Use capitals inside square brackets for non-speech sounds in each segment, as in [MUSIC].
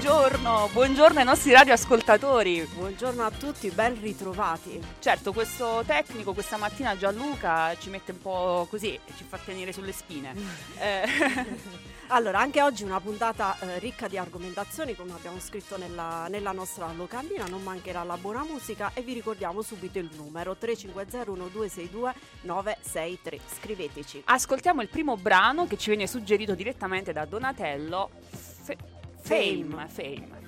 Buongiorno, buongiorno ai nostri radioascoltatori. Buongiorno a tutti, ben ritrovati. Certo, questo tecnico questa mattina Gianluca ci mette un po' così, ci fa tenere sulle spine. [LAUGHS] eh. [LAUGHS] Allora, anche oggi una puntata eh, ricca di argomentazioni, come abbiamo scritto nella, nella, nostra locandina, non mancherà la buona musica e vi ricordiamo subito il numero 350-1262-963. Scriveteci. Ascoltiamo il primo brano che ci viene suggerito direttamente da Donatello, F- Fame. Fame.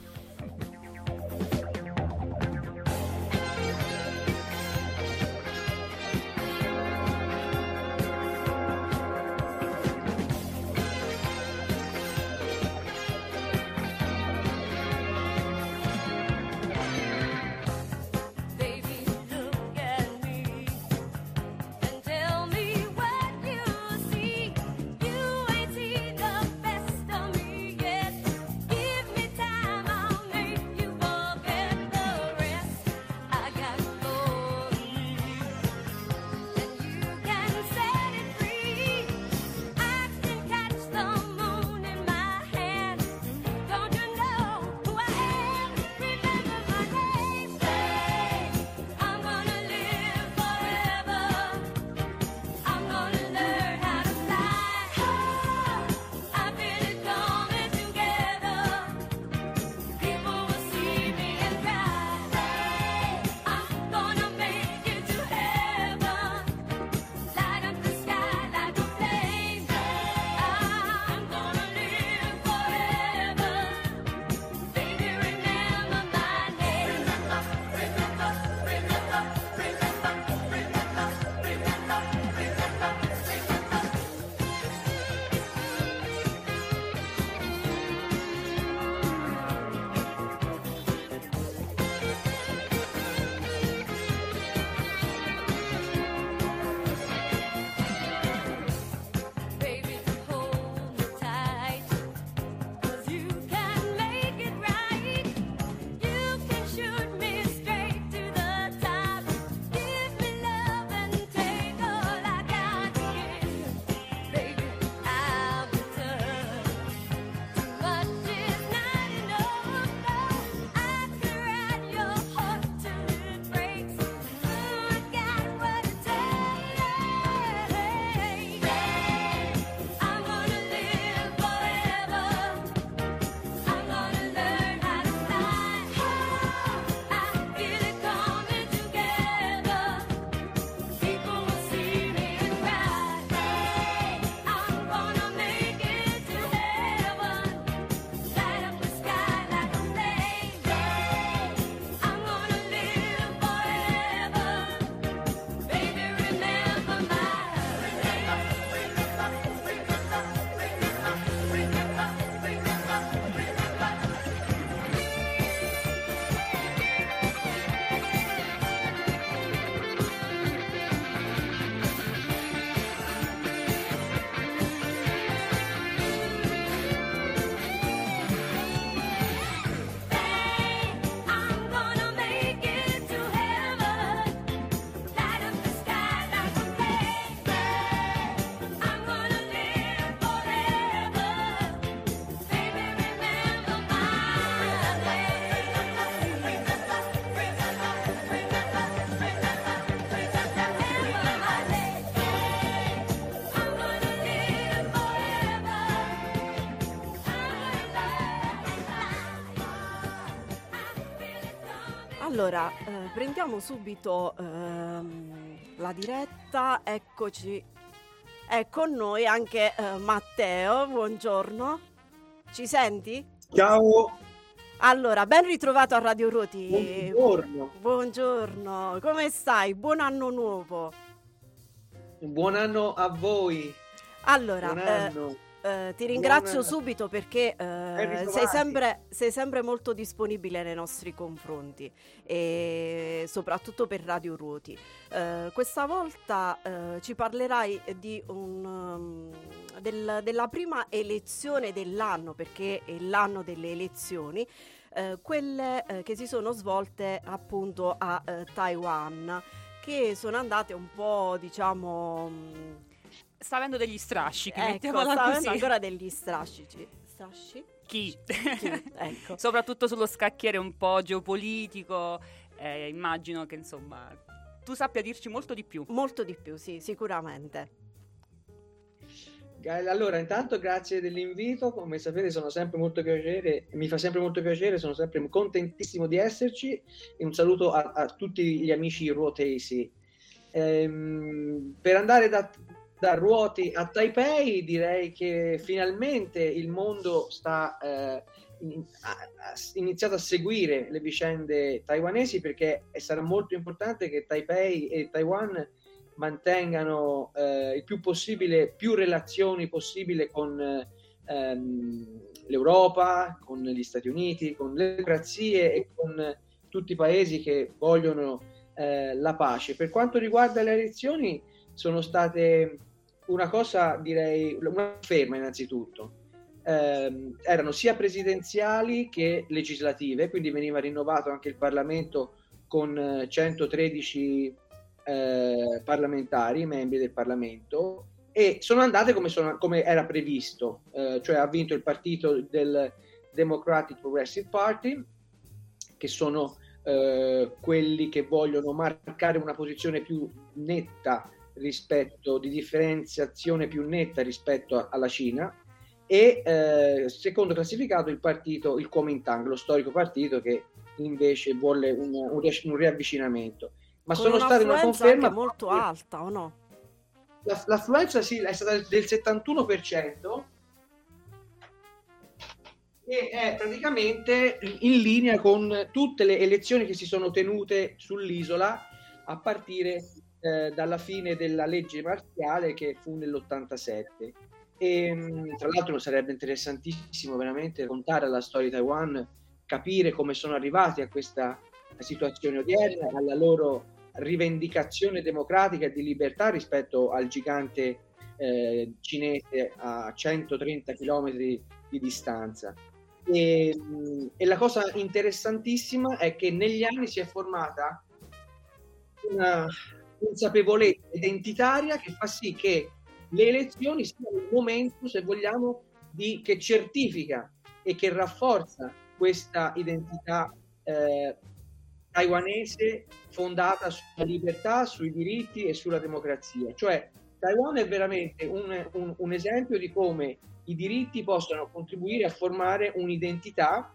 Allora, eh, prendiamo subito ehm, la diretta, eccoci. È con noi anche eh, Matteo, buongiorno. Ci senti? Ciao. Allora, ben ritrovato a Radio Roti. Buongiorno. Buongiorno, come stai? Buon anno nuovo. Buon anno a voi. Allora, Buon anno. Eh, eh, ti ringrazio Buona... subito perché eh, sei, sempre, sei, sempre, molto disponibile nei nostri confronti e soprattutto per Radio Ruoti. Eh, questa volta eh, ci parlerai un, um, del, della prima elezione dell'anno perché è l'anno delle elezioni. Eh, quelle eh, che si sono svolte appunto a Taiwan che sono andate un po' diciamo sta avendo degli strascichi. Ecco, sta avendo ancora degli strascici. Musashi? Chi? Chi? Ecco. [LAUGHS] Soprattutto sullo scacchiere un po' geopolitico, eh, immagino che insomma tu sappia dirci molto di più. Molto di più, sì, sicuramente. Allora, intanto grazie dell'invito, come sapete sono sempre molto piacere, mi fa sempre molto piacere, sono sempre contentissimo di esserci e un saluto a, a tutti gli amici ruotesi. Ehm, per andare da, da Ruoti a Taipei direi che finalmente il mondo sta eh, in, a seguire le vicende taiwanesi perché sarà molto importante che Taipei e Taiwan mantengano eh, il più possibile più relazioni possibile con ehm, l'Europa, con gli Stati Uniti, con le democrazie e con tutti i paesi che vogliono eh, la pace. Per quanto riguarda le elezioni, sono state una cosa, direi, una ferma innanzitutto. Eh, erano sia presidenziali che legislative, quindi veniva rinnovato anche il Parlamento con 113 eh, parlamentari, membri del Parlamento, e sono andate come, sono, come era previsto, eh, cioè ha vinto il partito del Democratic Progressive Party, che sono eh, quelli che vogliono marcare una posizione più netta rispetto, di differenziazione più netta rispetto alla Cina, e eh, secondo classificato il partito, il Kuomintang, lo storico partito che invece vuole un, un, un riavvicinamento ma Con sono state una conferma molto alta o no? La, l'affluenza sì, è stata del 71% e è praticamente in linea con tutte le elezioni che si sono tenute sull'isola a partire eh, dalla fine della legge marziale che fu nell'87. E, mm, tra l'altro sarebbe interessantissimo veramente raccontare la storia di Taiwan, capire come sono arrivati a questa situazione odierna, alla loro rivendicazione democratica e di libertà rispetto al gigante eh, cinese a 130 km di distanza. E, e, la cosa interessantissima è che negli anni si è formata una consapevolezza identitaria che fa sì che le elezioni siano il momento, se vogliamo, di, che certifica e che rafforza questa identità eh, taiwanese fondata sulla libertà, sui diritti e sulla democrazia. Cioè Taiwan è veramente un, un, un esempio di come i diritti possano contribuire a formare un'identità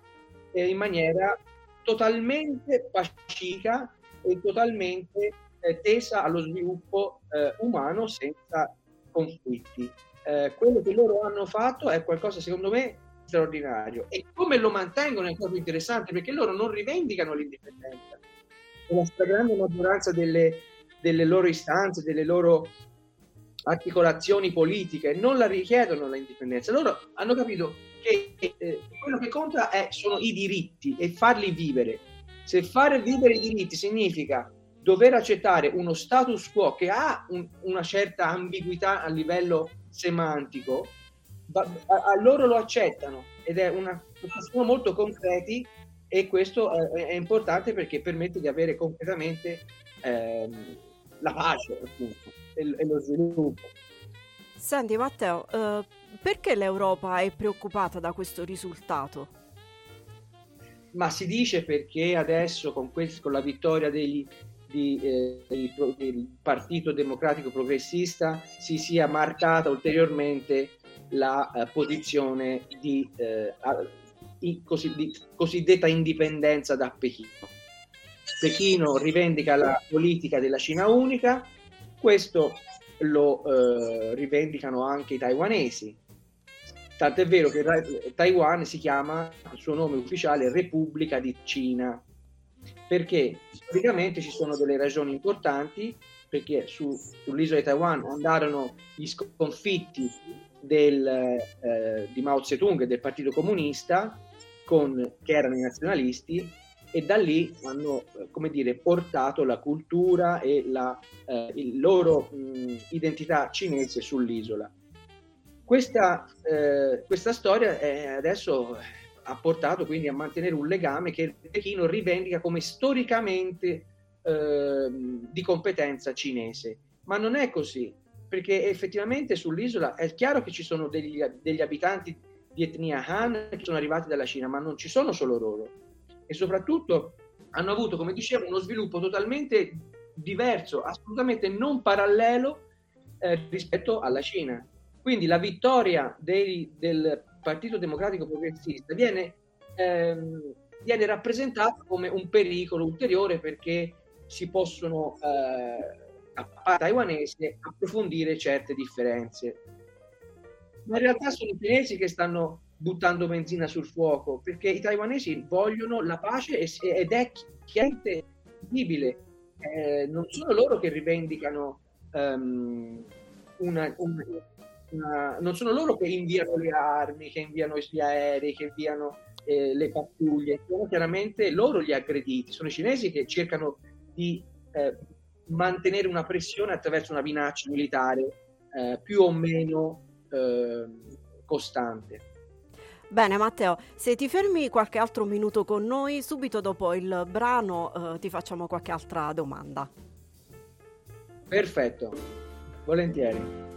eh, in maniera totalmente pacifica e totalmente eh, tesa allo sviluppo eh, umano senza conflitti. Eh, quello che loro hanno fatto è qualcosa, secondo me, straordinario. E come lo mantengono è proprio interessante perché loro non rivendicano l'indipendenza. La stragrande maggioranza delle, delle loro istanze, delle loro articolazioni politiche non la richiedono l'indipendenza. Loro hanno capito che eh, quello che conta è, sono i diritti e farli vivere. Se fare vivere i diritti significa dover accettare uno status quo che ha un, una certa ambiguità a livello semantico, a, a loro lo accettano ed è una, sono molto concreti e questo è, è, importante perché permette di avere concretamente ehm, la pace appunto, e, e, lo sviluppo. Senti Matteo, eh, perché l'Europa è preoccupata da questo risultato? Ma si dice perché adesso con, quel, con la vittoria degli, di, eh, del Partito Democratico Progressista si sia marcata ulteriormente la eh, posizione di, eh, di, cosiddetta indipendenza da Pechino. Pechino rivendica la politica della Cina unica, questo lo eh, rivendicano anche i taiwanesi. Tant'è vero che Taiwan si chiama, il suo nome ufficiale, Repubblica di Cina, perché praticamente ci sono delle ragioni importanti, perché su, sull'isola di Taiwan andarono gli sconfitti del, eh, di Mao Zedong e del Partito Comunista, con, che erano i nazionalisti, e da lì hanno eh, come dire, portato la cultura e la eh, loro mh, identità cinese sull'isola. Questa, eh, questa storia è, adesso ha portato quindi a mantenere un legame che Pechino rivendica come storicamente eh, di competenza cinese. Ma non è così perché effettivamente sull'isola è chiaro che ci sono degli, degli abitanti di etnia Han che sono arrivati dalla Cina, ma non ci sono solo loro. E soprattutto hanno avuto, come dicevo, uno sviluppo totalmente diverso, assolutamente non parallelo eh, rispetto alla Cina. Quindi la vittoria dei, del Partito Democratico Progressista viene, ehm, viene, rappresentata come un pericolo ulteriore perché si possono eh, a taiwanese approfondire certe differenze. Ma in realtà sono i cinesi che stanno buttando benzina sul fuoco perché i taiwanesi vogliono la pace ed è chiaramente visibile. Eh, non sono loro che rivendicano um, una, una, una, non sono loro che inviano le armi, che inviano gli aerei, che inviano eh, le pattuglie, sono chiaramente loro gli aggrediti, sono i cinesi che cercano di eh, mantenere una pressione attraverso una minaccia militare eh, più o meno ehm, costante. Bene Matteo, se ti fermi qualche altro minuto con noi, subito dopo il brano eh, ti facciamo qualche altra domanda. Perfetto, volentieri.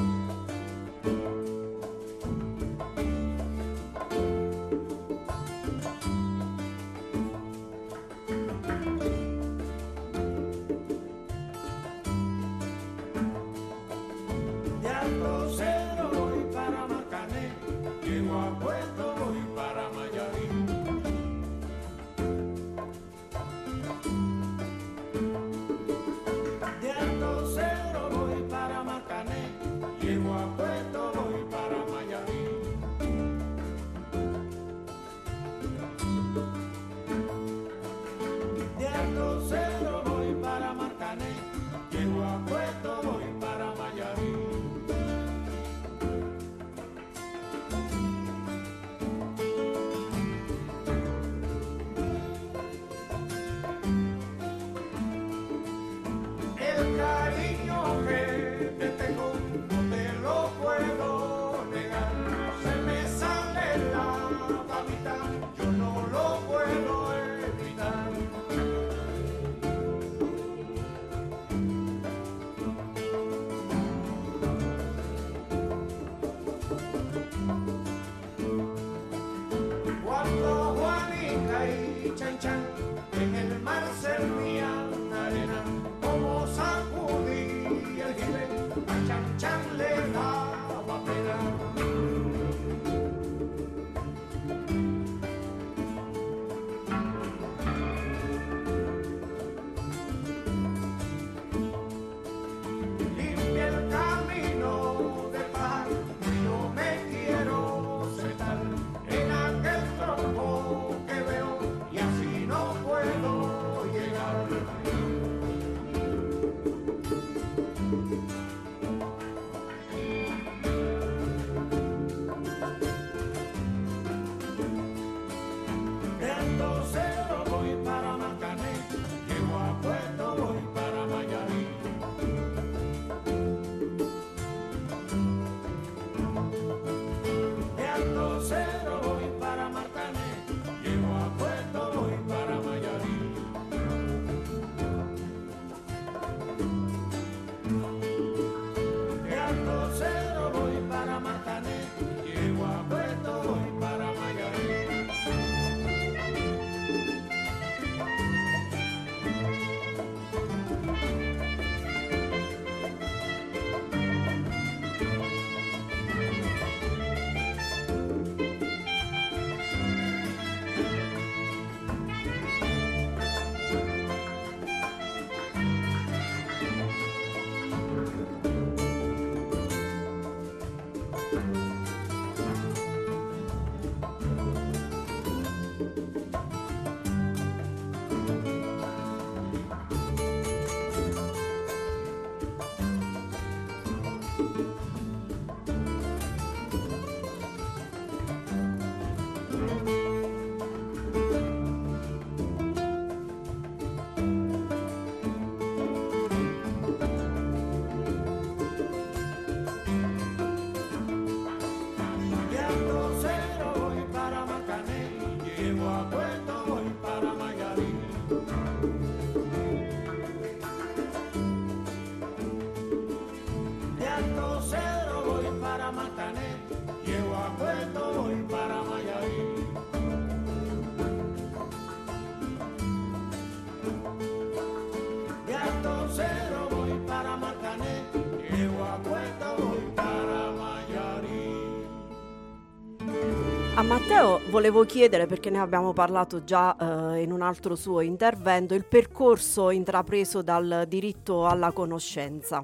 A Matteo volevo chiedere, perché ne abbiamo parlato già eh, in un altro suo intervento, il percorso intrapreso dal diritto alla conoscenza.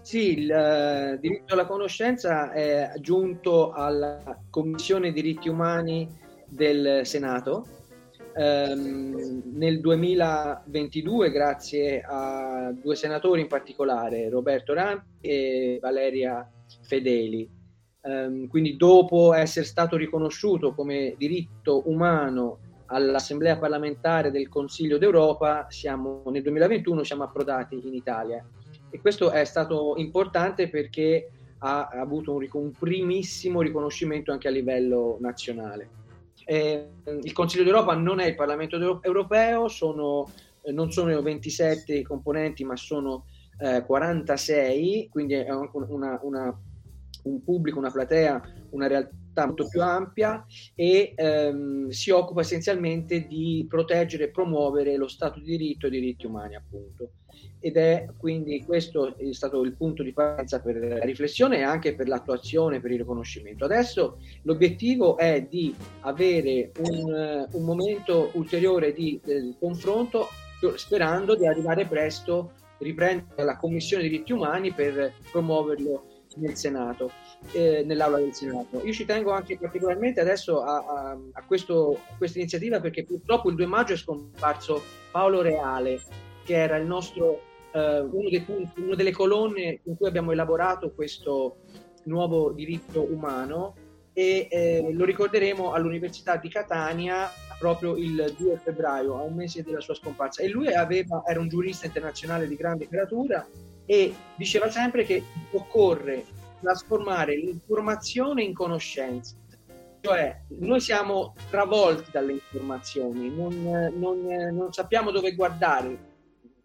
Sì, il uh, diritto alla conoscenza è giunto alla Commissione diritti umani del Senato um, nel 2022 grazie a due senatori in particolare, Roberto Rampi e Valeria Fedeli. Um, quindi dopo essere stato riconosciuto come diritto umano all'Assemblea parlamentare del Consiglio d'Europa, siamo, nel 2021 siamo approdati in Italia. E questo è stato importante perché ha, ha avuto un, un, primissimo riconoscimento anche a livello nazionale. Eh, il Consiglio d'Europa non è il Parlamento europeo, sono, eh, non sono 27 componenti, ma sono eh, 46, quindi è una, una un pubblico, una platea, una realtà molto più ampia e ehm, si occupa essenzialmente di proteggere e promuovere lo Stato di diritto e i diritti umani, appunto. Ed è quindi questo è stato il punto di partenza per la riflessione e anche per l'attuazione, per il riconoscimento. Adesso l'obiettivo è di avere un, un momento ulteriore di, di confronto sperando di arrivare presto, riprendere la Commissione diritti umani per promuoverlo nel Senato, eh, nell'aula del Senato. Io ci tengo anche particolarmente adesso a, a, a, questo, a, questa iniziativa perché purtroppo il 2 maggio è scomparso Paolo Reale, che era il nostro, eh, uno dei punti, una delle colonne con cui abbiamo elaborato questo nuovo diritto umano e eh, lo ricorderemo all'Università di Catania proprio il 2 febbraio, a un mese della sua scomparsa. E lui aveva, era un giurista internazionale di grande creatura e diceva sempre che occorre trasformare l'informazione in conoscenza. Cioè, noi siamo travolti dalle informazioni, non, non, non sappiamo dove guardare,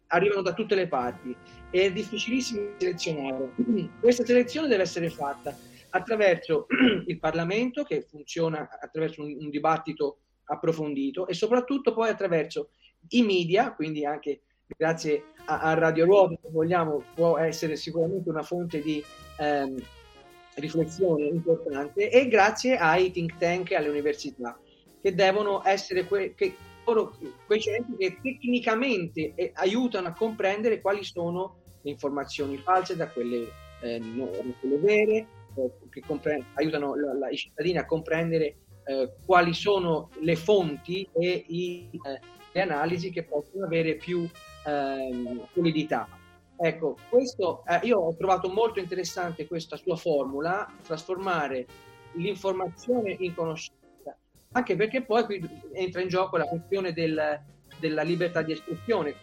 arrivano da tutte le parti e è difficilissimo selezionare. [CLEARS THROAT] Questa selezione deve essere fatta attraverso [CLEARS THROAT] il Parlamento, che funziona attraverso un, un dibattito approfondito, e soprattutto poi attraverso i media, quindi anche grazie a, a Radio Ruota, se vogliamo, può essere sicuramente una fonte di ehm, riflessione importante e grazie ai think tank e alle università che devono essere que, che, loro, quei centri che tecnicamente eh, aiutano a comprendere quali sono le informazioni false da quelle, eh, no, quelle vere, eh, che compre- aiutano la, la, i cittadini a comprendere eh, quali sono le fonti e i, eh, le analisi che possono avere più ehm, solidità. Ecco, questo, eh, io ho trovato molto interessante questa sua formula, trasformare l'informazione in conoscenza, anche perché poi qui entra in gioco la questione del, della libertà di espressione.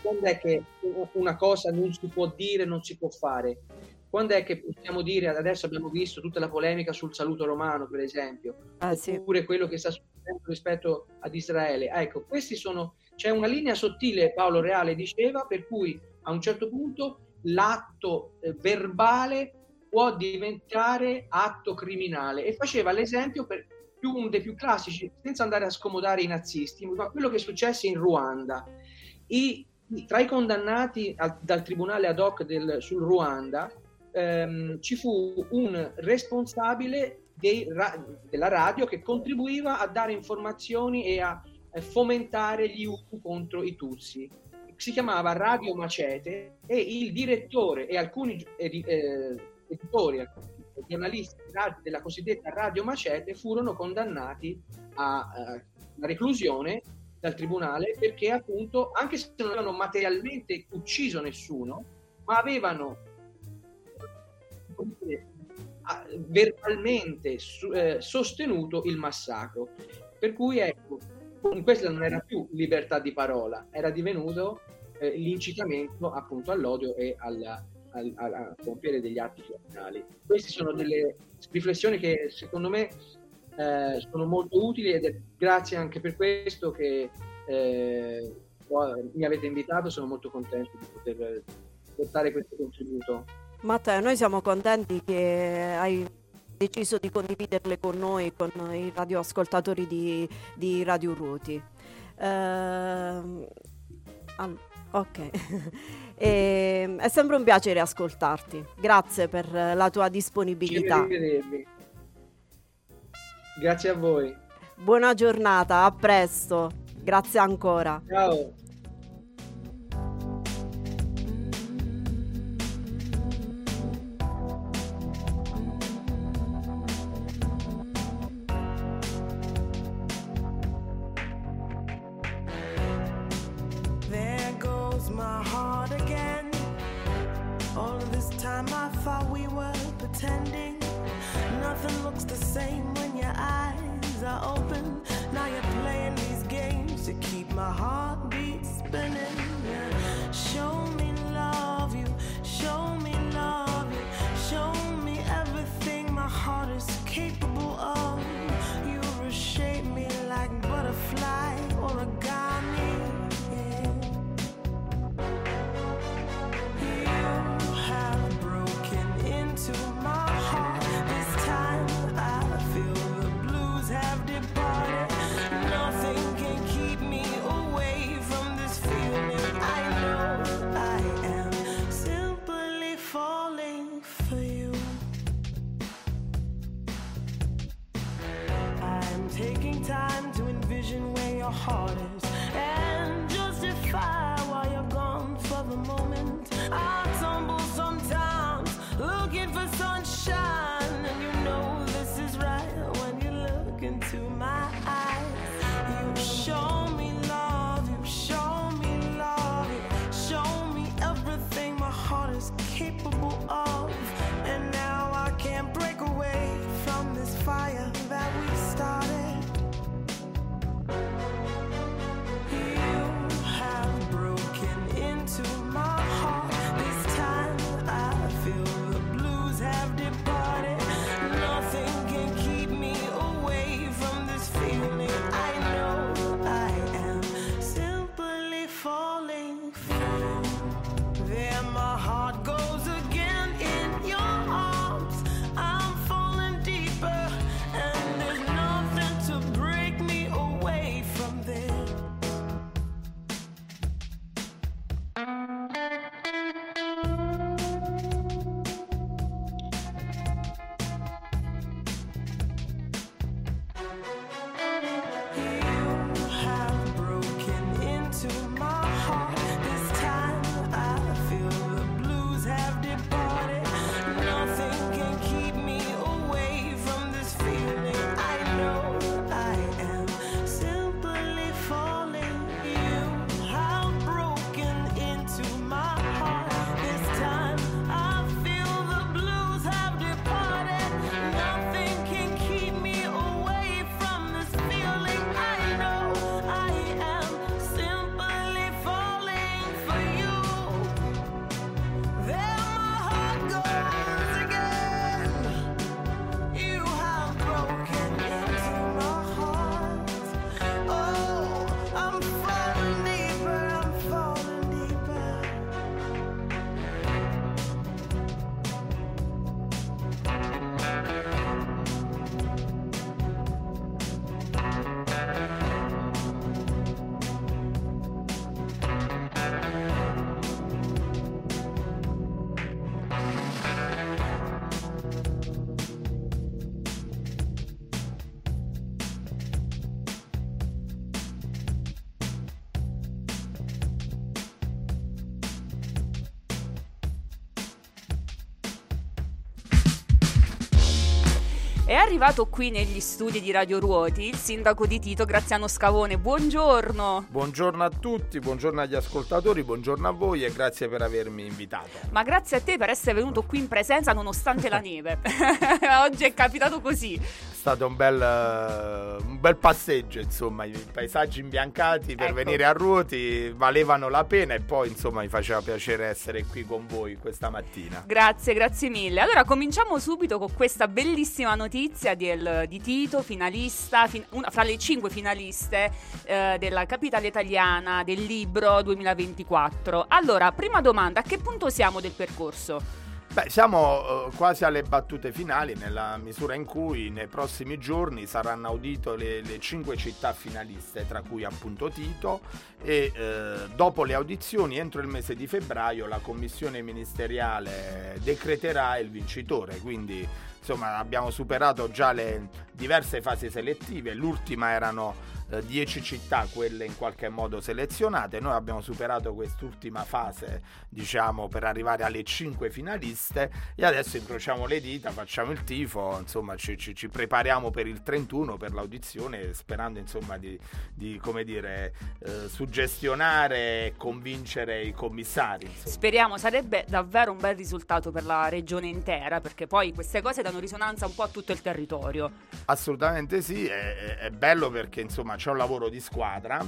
Quando è che una cosa non si può dire, non si può fare? Quando è che possiamo dire, adesso abbiamo visto tutta la polemica sul saluto romano, per esempio, ah, sì. oppure quello che sta succedendo rispetto ad Israele. Ecco, questi sono c'è una linea sottile, Paolo Reale diceva, per cui a un certo punto l'atto eh, verbale può diventare atto criminale e faceva l'esempio per più, uno dei più classici, senza andare a scomodare i nazisti, ma quello che successe in Ruanda. I, tra i condannati al, dal tribunale ad hoc del, sul Ruanda ehm, ci fu un responsabile dei, della radio che contribuiva a dare informazioni e a fomentare gli Hutu contro i Tutsi. Si chiamava Radio Macete e il direttore e alcuni eh, eh editori, giornalisti della cosiddetta Radio Macete furono condannati a, a reclusione dal tribunale perché appunto, anche se non avevano materialmente ucciso nessuno, ma avevano verbalmente eh, sostenuto il massacro. Per cui ecco, questa non era più libertà di parola, era divenuto eh, l'incitamento appunto all'odio e alla, al, al, a compiere degli atti criminali. Queste sono delle riflessioni che secondo me eh, sono molto utili ed è grazie anche per questo che eh, mi avete invitato, sono molto contento di poter portare questo contributo. Matteo, noi siamo contenti che hai deciso di condividerle con noi, con i radioascoltatori di, di Radio Ruti. Uh, ok, e, [LAUGHS] ehm, è sempre un piacere ascoltarti, grazie per la tua disponibilità. Grazie a voi. Buona giornata, a presto. Grazie ancora. Ciao. È arrivato qui negli studi di Radio Ruoti il sindaco di Tito, Graziano Scavone. Buongiorno. Buongiorno a tutti, buongiorno agli ascoltatori, buongiorno a voi e grazie per avermi invitato. Ma grazie a te per essere venuto qui in presenza nonostante la neve. [LAUGHS] Oggi è capitato così. Stato un bel, uh, un bel passeggio, insomma, i paesaggi imbiancati per ecco. venire a Ruoti valevano la pena e poi insomma mi faceva piacere essere qui con voi questa mattina. Grazie, grazie mille. Allora cominciamo subito con questa bellissima notizia notizia del, di Tito, finalista, fin, una fra le cinque finaliste eh, della capitale italiana del libro 2024. Allora, prima domanda, a che punto siamo del percorso? Beh, siamo uh, quasi alle battute finali nella misura in cui nei prossimi giorni saranno audite le, le, cinque città finaliste, tra cui appunto Tito, e uh, dopo le audizioni, entro il mese di febbraio, la commissione ministeriale decreterà il vincitore, quindi insomma abbiamo superato già le diverse fasi selettive, l'ultima erano 10 eh, città quelle in qualche modo selezionate. Noi abbiamo superato quest'ultima fase, diciamo, per arrivare alle 5 finaliste e adesso incrociamo le dita, facciamo il tifo, insomma, ci, ci, ci prepariamo per il 31 per l'audizione sperando insomma di, di come dire, eh, suggestionare e convincere i commissari. Insomma. Speriamo, sarebbe davvero un bel risultato per la regione intera perché poi queste cose danno risonanza un po' a tutto il territorio. Assolutamente sì, è, è bello perché insomma c'è un lavoro di squadra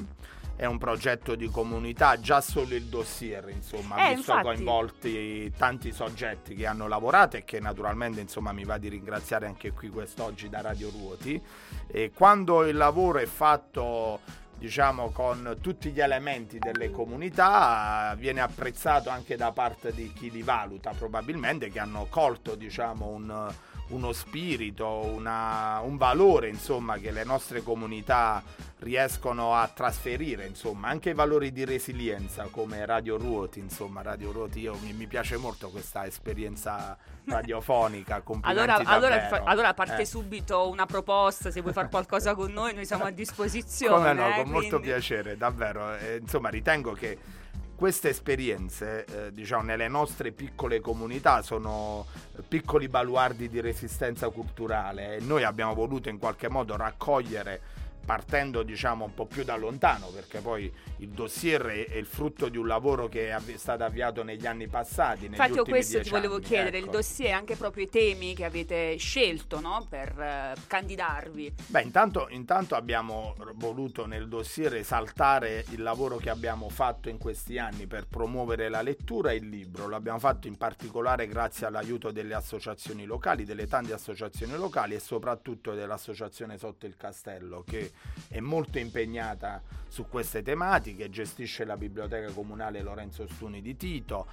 è un progetto di comunità, già solo il dossier, insomma, eh, visto infatti. coinvolti tanti soggetti che hanno lavorato e che naturalmente, insomma, mi va di ringraziare anche qui quest'oggi da Radio Ruoti. E quando il lavoro è fatto diciamo con tutti gli elementi delle comunità viene apprezzato anche da parte di chi li valuta probabilmente che hanno colto diciamo un uno spirito, una, un valore insomma, che le nostre comunità riescono a trasferire, insomma, anche i valori di resilienza come Radio Ruoti, insomma, Radio Ruoti, io, mi, mi piace molto questa esperienza radiofonica. [LAUGHS] Allora, allora, allora, parte eh. subito una proposta, se vuoi fare qualcosa con noi, noi siamo a disposizione. Come no, eh, con quindi... molto piacere, davvero. Eh, insomma, ritengo che queste esperienze, eh, diciamo, nelle nostre piccole comunità sono piccoli baluardi di resistenza culturale e noi abbiamo voluto in qualche modo raccogliere partendo diciamo un po' più da lontano perché poi il dossier è, il frutto di un lavoro che è stato avviato negli anni passati. Infatti io questo ti volevo anni, chiedere, ecco. il dossier anche proprio i temi che avete scelto no? per uh, candidarvi. Beh intanto, intanto abbiamo voluto nel dossier esaltare il lavoro che abbiamo fatto in questi anni per promuovere la lettura e il libro, l'abbiamo fatto in particolare grazie all'aiuto delle associazioni locali, delle tante associazioni locali e soprattutto dell'associazione Sotto il Castello che è molto impegnata su queste tematiche, gestisce la biblioteca comunale Lorenzo Stuni di Tito,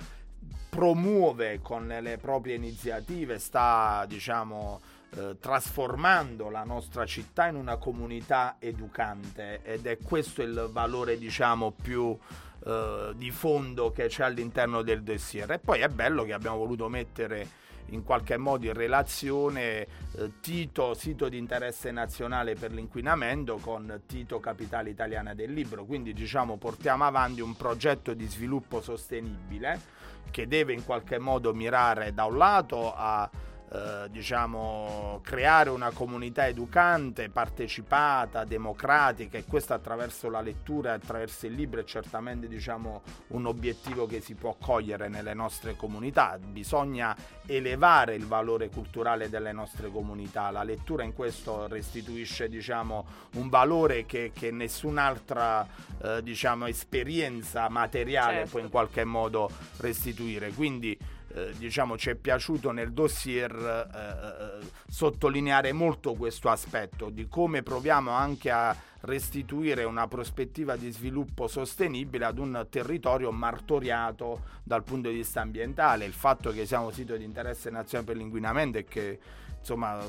promuove con le proprie iniziative, sta diciamo eh, trasformando la nostra città in una comunità educante ed è questo il valore diciamo più eh, di fondo che c'è all'interno del dossier. E poi è bello che abbiamo voluto mettere in qualche modo in relazione eh, Tito, sito di interesse nazionale per l'inquinamento, con Tito, capitale italiana del libro. Quindi diciamo portiamo avanti un progetto di sviluppo sostenibile che deve in qualche modo mirare da un lato a eh, diciamo, creare una comunità educante, partecipata, democratica e questo attraverso la lettura attraverso il libro è certamente diciamo, un obiettivo che si può cogliere nelle nostre comunità. Bisogna elevare il valore culturale delle nostre comunità. La lettura in questo restituisce diciamo, un valore che, che nessun'altra eh, diciamo, esperienza materiale certo. può in qualche modo restituire. Quindi eh, diciamo ci è piaciuto nel dossier eh, eh, sottolineare molto questo aspetto di come proviamo anche a restituire una prospettiva di sviluppo sostenibile ad un territorio martoriato dal punto di vista ambientale. Il fatto che siamo sito di interesse nazionale per l'inquinamento e che insomma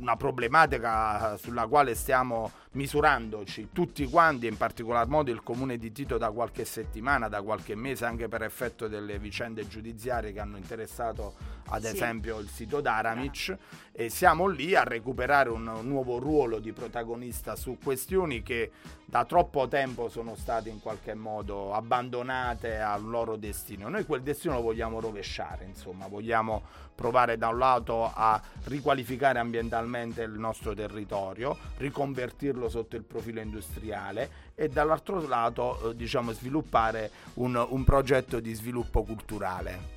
una problematica sulla quale stiamo misurandoci tutti quanti, in particolar modo il comune di Tito da qualche settimana, da qualche mese, anche per effetto delle vicende giudiziarie che hanno interessato ad sì. esempio il sito d'Aramic e siamo lì a recuperare un nuovo ruolo di protagonista su questioni che da troppo tempo sono state in qualche modo abbandonate al loro destino. Noi quel destino lo vogliamo rovesciare, insomma, vogliamo provare da un lato a riqualificare ambientalmente il nostro territorio, riconvertirlo sotto il profilo industriale e dall'altro lato eh, diciamo sviluppare un, un progetto di sviluppo culturale.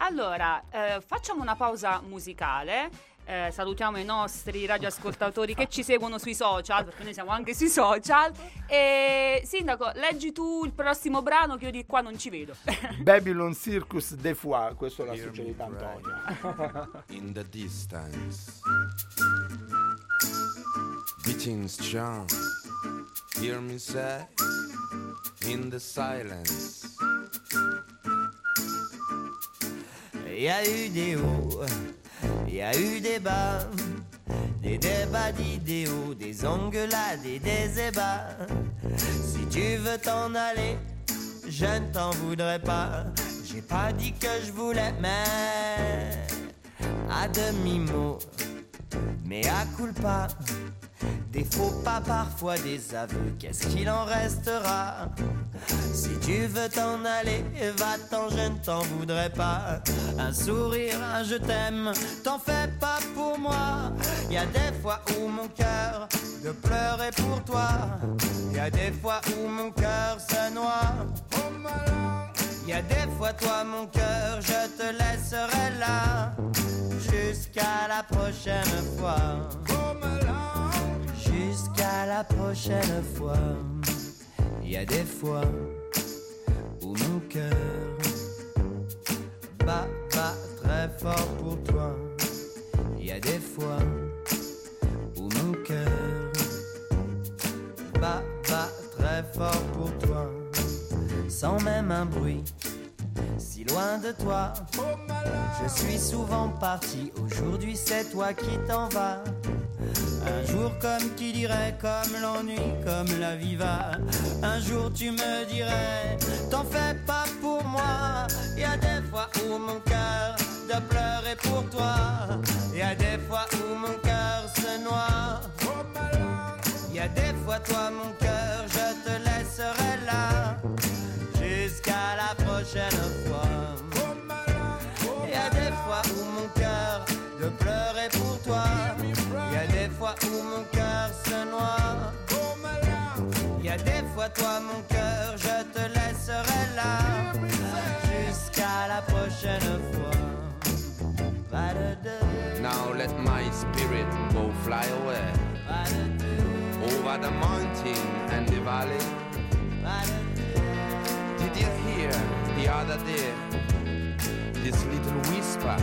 Allora, eh, facciamo una pausa musicale eh, salutiamo i nostri radioascoltatori che ci seguono sui social, perché noi siamo anche sui social. E Sindaco, leggi tu il prossimo brano che io di qua non ci vedo. [LAUGHS] Babylon Circus De Foix, questo l'ha suggerito Antonio. [LAUGHS] In the distance, beating strong, hear me say, in the silence. Il y a eu des hauts Il y a eu des bas, des débats d'idéaux, des engueulades et des ébats. Si tu veux t'en aller, je ne t'en voudrais pas. J'ai pas dit que je voulais, mais à demi-mot, mais à culpa. Des faux pas, parfois des aveux, qu'est-ce qu'il en restera? Si tu veux t'en aller, va-t'en, je ne t'en voudrais pas. Un sourire, un je t'aime, t'en fais pas pour moi. Y a des fois où mon cœur de pleurer pour toi. Y a des fois où mon cœur se noie. Y a des fois, toi, mon cœur, je te laisserai là jusqu'à la prochaine fois. Jusqu'à la prochaine fois. Y a des fois où mon cœur bat, bat très fort pour toi. Y a des fois où mon cœur bat, bat très fort pour toi. Sans même un bruit si loin de toi. Je suis souvent parti, aujourd'hui c'est toi qui t'en vas. Un jour comme qui dirait, comme l'ennui, comme la vie va. Un jour tu me dirais, t'en fais pas pour moi. Y a des fois où mon cœur de pleurer pour toi. Y a des fois où mon cœur se noie. Y a des fois toi mon toi mon cœur, je te laisserai là jusqu'à la prochaine fois. Now let my spirit go fly away over the mountain and the valley. Did you hear the other day this little whisper?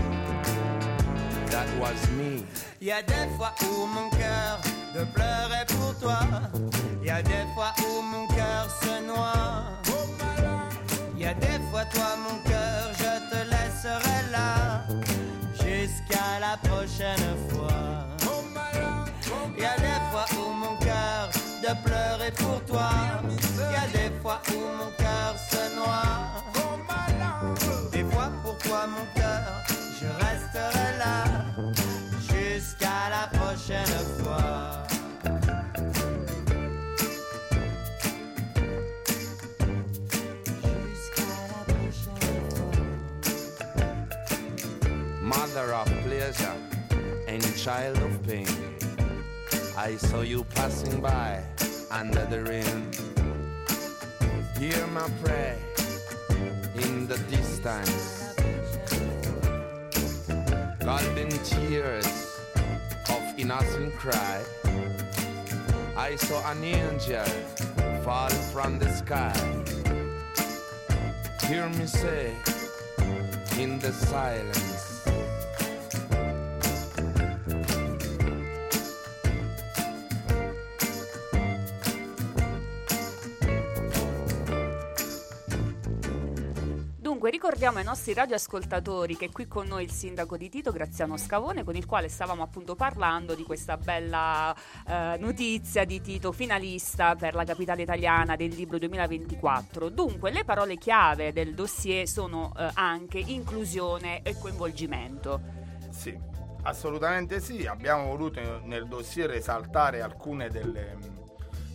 That was me. Il y a des fois où mon cœur de pleurer pour toi. Il y a des fois où mon cœur se noie. Il y a des fois toi mon cœur, je te laisserai là jusqu'à la prochaine fois. Il y a des fois où mon cœur de pleurer pour toi. Il y a des fois où mon cœur se noie. Child of pain. I saw you passing by under the rain. Hear my prayer in the distance. Golden tears of innocent cry. I saw an angel fall from the sky. Hear me say in the silence. Dunque, ricordiamo ai nostri radioascoltatori che è qui con noi il sindaco di Tito, Graziano Scavone, con il quale stavamo appunto parlando di questa bella eh, notizia di Tito finalista per la capitale italiana del libro 2024. Dunque, le parole chiave del dossier sono eh, anche inclusione e coinvolgimento. Sì, assolutamente sì. Abbiamo voluto nel dossier esaltare alcune delle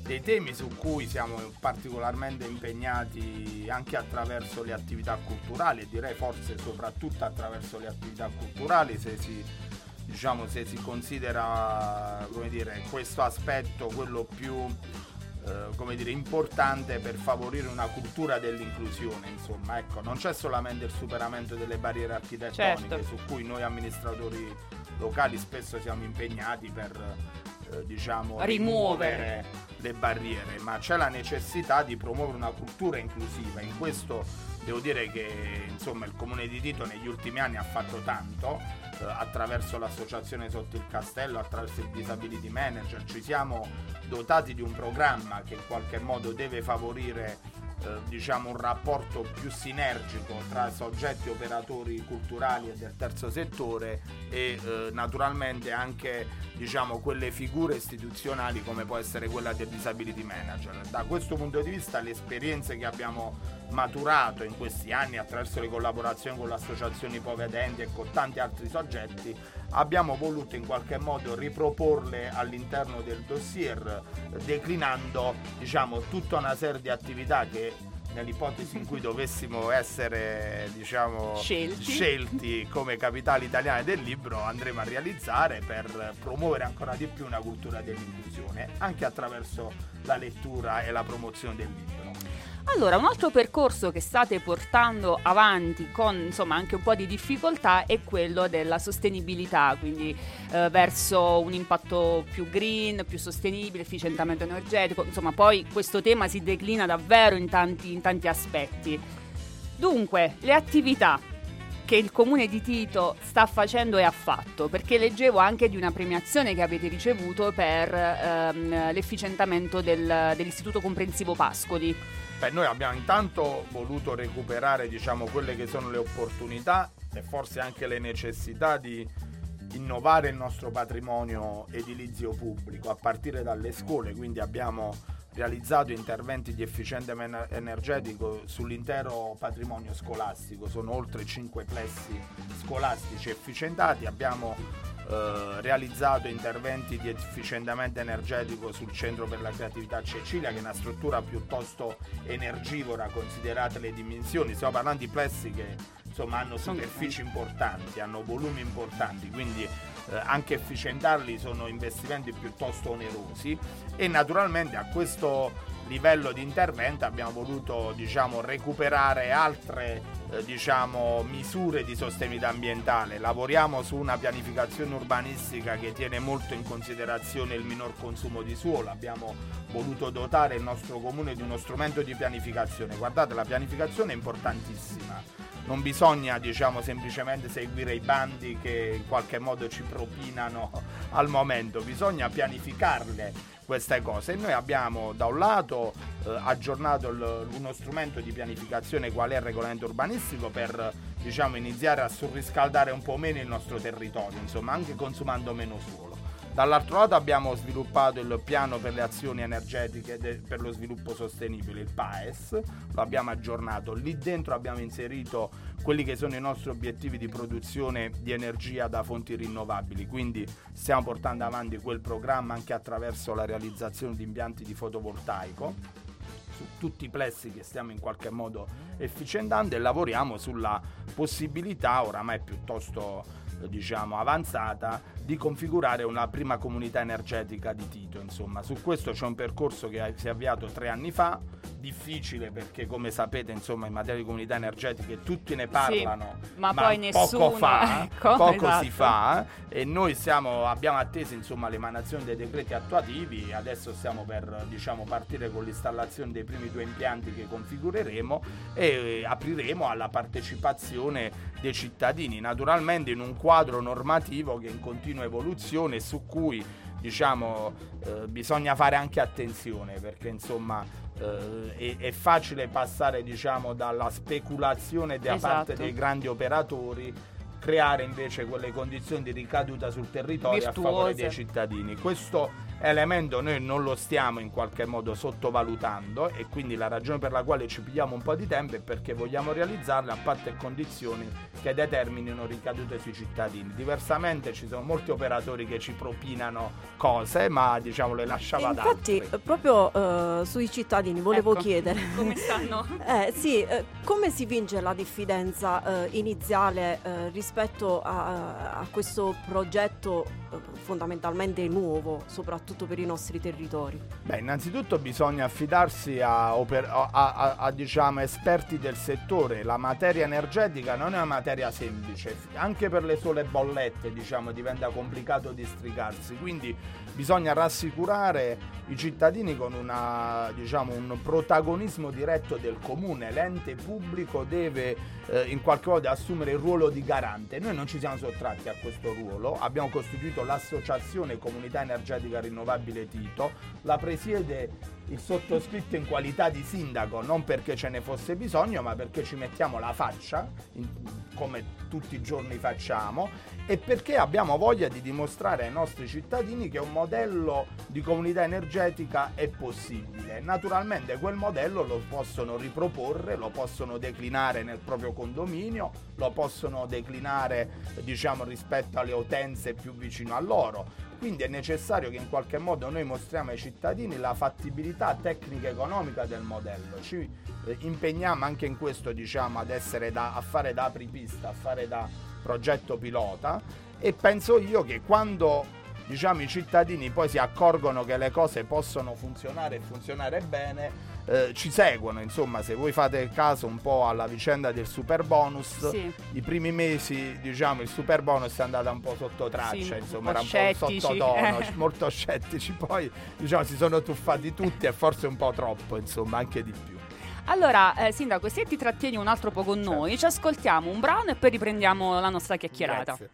dei temi su cui siamo particolarmente impegnati anche attraverso le attività culturali e direi forse soprattutto attraverso le attività culturali se si, diciamo, se si considera come dire, questo aspetto quello più eh, come dire, importante per favorire una cultura dell'inclusione insomma ecco non c'è solamente il superamento delle barriere architettoniche Certo. su cui noi amministratori locali spesso siamo impegnati per eh, diciamo Rimuovere. rimuovere le barriere, ma c'è la necessità di promuovere una cultura inclusiva. In questo devo dire che insomma, il comune di Tito negli ultimi anni ha fatto tanto eh, attraverso l'associazione Sotto il Castello, attraverso il Disability Manager. Ci siamo dotati di un programma che in qualche modo deve favorire eh, diciamo un rapporto più sinergico tra soggetti operatori culturali e del terzo settore e eh, naturalmente anche diciamo quelle figure istituzionali come può essere quella del disability manager. Da questo punto di vista le esperienze che abbiamo maturato in questi anni attraverso le collaborazioni con le associazioni ipovedenti e con tanti altri soggetti abbiamo voluto in qualche modo riproporle all'interno del dossier declinando diciamo tutta una serie di attività che nell'ipotesi in cui dovessimo essere diciamo, scelti. scelti. come capitale italiana del libro andremo a realizzare per promuovere ancora di più una cultura dell'inclusione anche attraverso la lettura e la promozione del libro. Allora, un altro percorso che state portando avanti con insomma anche un po' di difficoltà è quello della sostenibilità, quindi eh, verso un impatto più green, più sostenibile, efficientamento energetico, insomma poi questo tema si declina davvero in tanti, in tanti aspetti. Dunque, le attività che il comune di Tito sta facendo e ha fatto, perché leggevo anche di una premiazione che avete ricevuto per ehm, l'efficientamento del, dell'Istituto Comprensivo Pascoli. Beh, noi abbiamo intanto voluto recuperare diciamo, quelle che sono le opportunità e forse anche le necessità di innovare il nostro patrimonio edilizio pubblico a partire dalle scuole, quindi abbiamo realizzato interventi di efficienza energetico sull'intero patrimonio scolastico, sono oltre 5 plessi scolastici efficientati, abbiamo eh, realizzato interventi di efficientamento energetico sul Centro per la Creatività Cecilia, che è una struttura piuttosto energivora considerate le dimensioni. Stiamo parlando di plessi che insomma, hanno superfici importanti, hanno volumi importanti, quindi eh, anche efficientarli sono investimenti piuttosto onerosi e naturalmente a questo livello di intervento abbiamo voluto diciamo, recuperare altre eh, diciamo, misure di sostenibilità ambientale. Lavoriamo su una pianificazione urbanistica che tiene molto in considerazione il minor consumo di suolo. Abbiamo voluto dotare il nostro comune di uno strumento di pianificazione. Guardate, la pianificazione è importantissima. Non bisogna diciamo, semplicemente seguire i bandi che in qualche modo ci propinano [LAUGHS] al momento, bisogna pianificarle queste cose. E noi abbiamo da un lato eh, aggiornato il, uno strumento di pianificazione qual è il regolamento urbanistico per diciamo, iniziare a surriscaldare un po' meno il nostro territorio, insomma anche consumando meno suolo. Dall'altro lato abbiamo sviluppato il piano per le azioni energetiche de- per lo sviluppo sostenibile, il PAES, lo abbiamo aggiornato, lì dentro abbiamo inserito quelli che sono i nostri obiettivi di produzione di energia da fonti rinnovabili, quindi stiamo portando avanti quel programma anche attraverso la realizzazione di impianti di fotovoltaico su tutti i plessi che stiamo in qualche modo efficientando e lavoriamo sulla possibilità oramai piuttosto diciamo avanzata di configurare una prima comunità energetica di Tito insomma. Su questo c'è un percorso che si è avviato tre anni fa difficile perché come sapete insomma in materia di comunità energetiche tutti ne parlano sì, ma, ma, poi nessuno poco, fa, [LAUGHS] ecco, poco esatto. si fa e noi siamo, abbiamo atteso insomma l'emanazione dei decreti attuativi adesso stiamo per diciamo partire con l'installazione dei primi due impianti che configureremo e apriremo alla partecipazione dei cittadini. Naturalmente in un quadro normativo che è in continua evoluzione e su cui diciamo eh, bisogna fare anche attenzione perché insomma eh, è, è, facile passare diciamo dalla speculazione da esatto. parte dei grandi operatori creare invece quelle condizioni di ricaduta sul territorio Virtuose. a favore dei cittadini questo elemento noi non lo stiamo in qualche modo sottovalutando e quindi la ragione per la quale ci pigliamo un po' di tempo è perché vogliamo realizzarle a patto e condizioni che determinino ricadute sui cittadini. Diversamente ci sono molti operatori che ci propinano cose, ma diciamo le lasciamo ad altri. Infatti, proprio uh, sui cittadini volevo ecco, chiedere [LAUGHS] come stanno? [LAUGHS] eh, sì, eh, come si vince la diffidenza eh, iniziale eh, rispetto a, a, questo progetto eh, fondamentalmente nuovo, soprattutto per i nostri territori? Beh, innanzitutto bisogna affidarsi a, oper- a, a, a diciamo, esperti del settore. La materia energetica non è una materia semplice, anche per le sole bollette diciamo, diventa complicato districarsi, quindi bisogna rassicurare i cittadini con una, diciamo, un protagonismo diretto del comune. L'ente pubblico deve eh, in qualche modo assumere il ruolo di garante. Noi non ci siamo sottratti a questo ruolo, abbiamo costituito l'associazione Comunità Energetica Rinnovabile Tito, la presiede il sottoscritto in qualità di sindaco, non perché ce ne fosse bisogno, ma perché ci mettiamo la faccia, in, come tutti i giorni facciamo, e perché abbiamo voglia di dimostrare ai nostri cittadini che un modello di comunità energetica è possibile. Naturalmente quel modello lo possono riproporre, lo possono declinare nel proprio condominio, lo possono declinare diciamo rispetto alle utenze più vicino a loro quindi è necessario che in qualche modo noi mostriamo ai cittadini la fattibilità tecnica e economica del modello. Ci eh, impegniamo anche in questo diciamo, ad essere da, a fare da apripista, a fare da progetto pilota e penso io che quando diciamo, i cittadini poi si accorgono che le cose possono funzionare e funzionare bene, eh, ci seguono. Insomma, se voi fate caso un po' alla vicenda del super bonus, sì. i primi mesi, diciamo, il super bonus è andata un po' sotto traccia, sì, insomma, era un scettici. po' sottotono, eh. molto scettici. Poi, diciamo, si sono tuffati tutti e forse un po' troppo, insomma, anche di più. Allora, eh, Sindaco, se ti trattieni un altro po' con certo. noi, ci ascoltiamo un brano e poi riprendiamo la nostra chiacchierata. Grazie.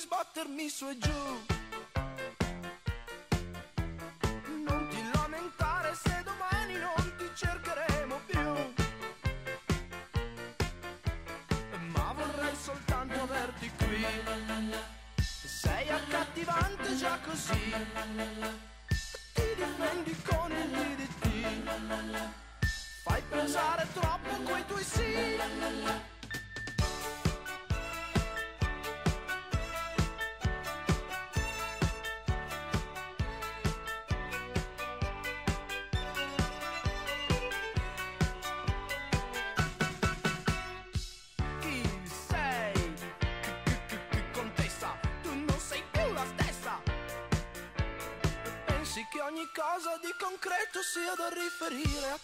Sbattermi su e giù? Da riferire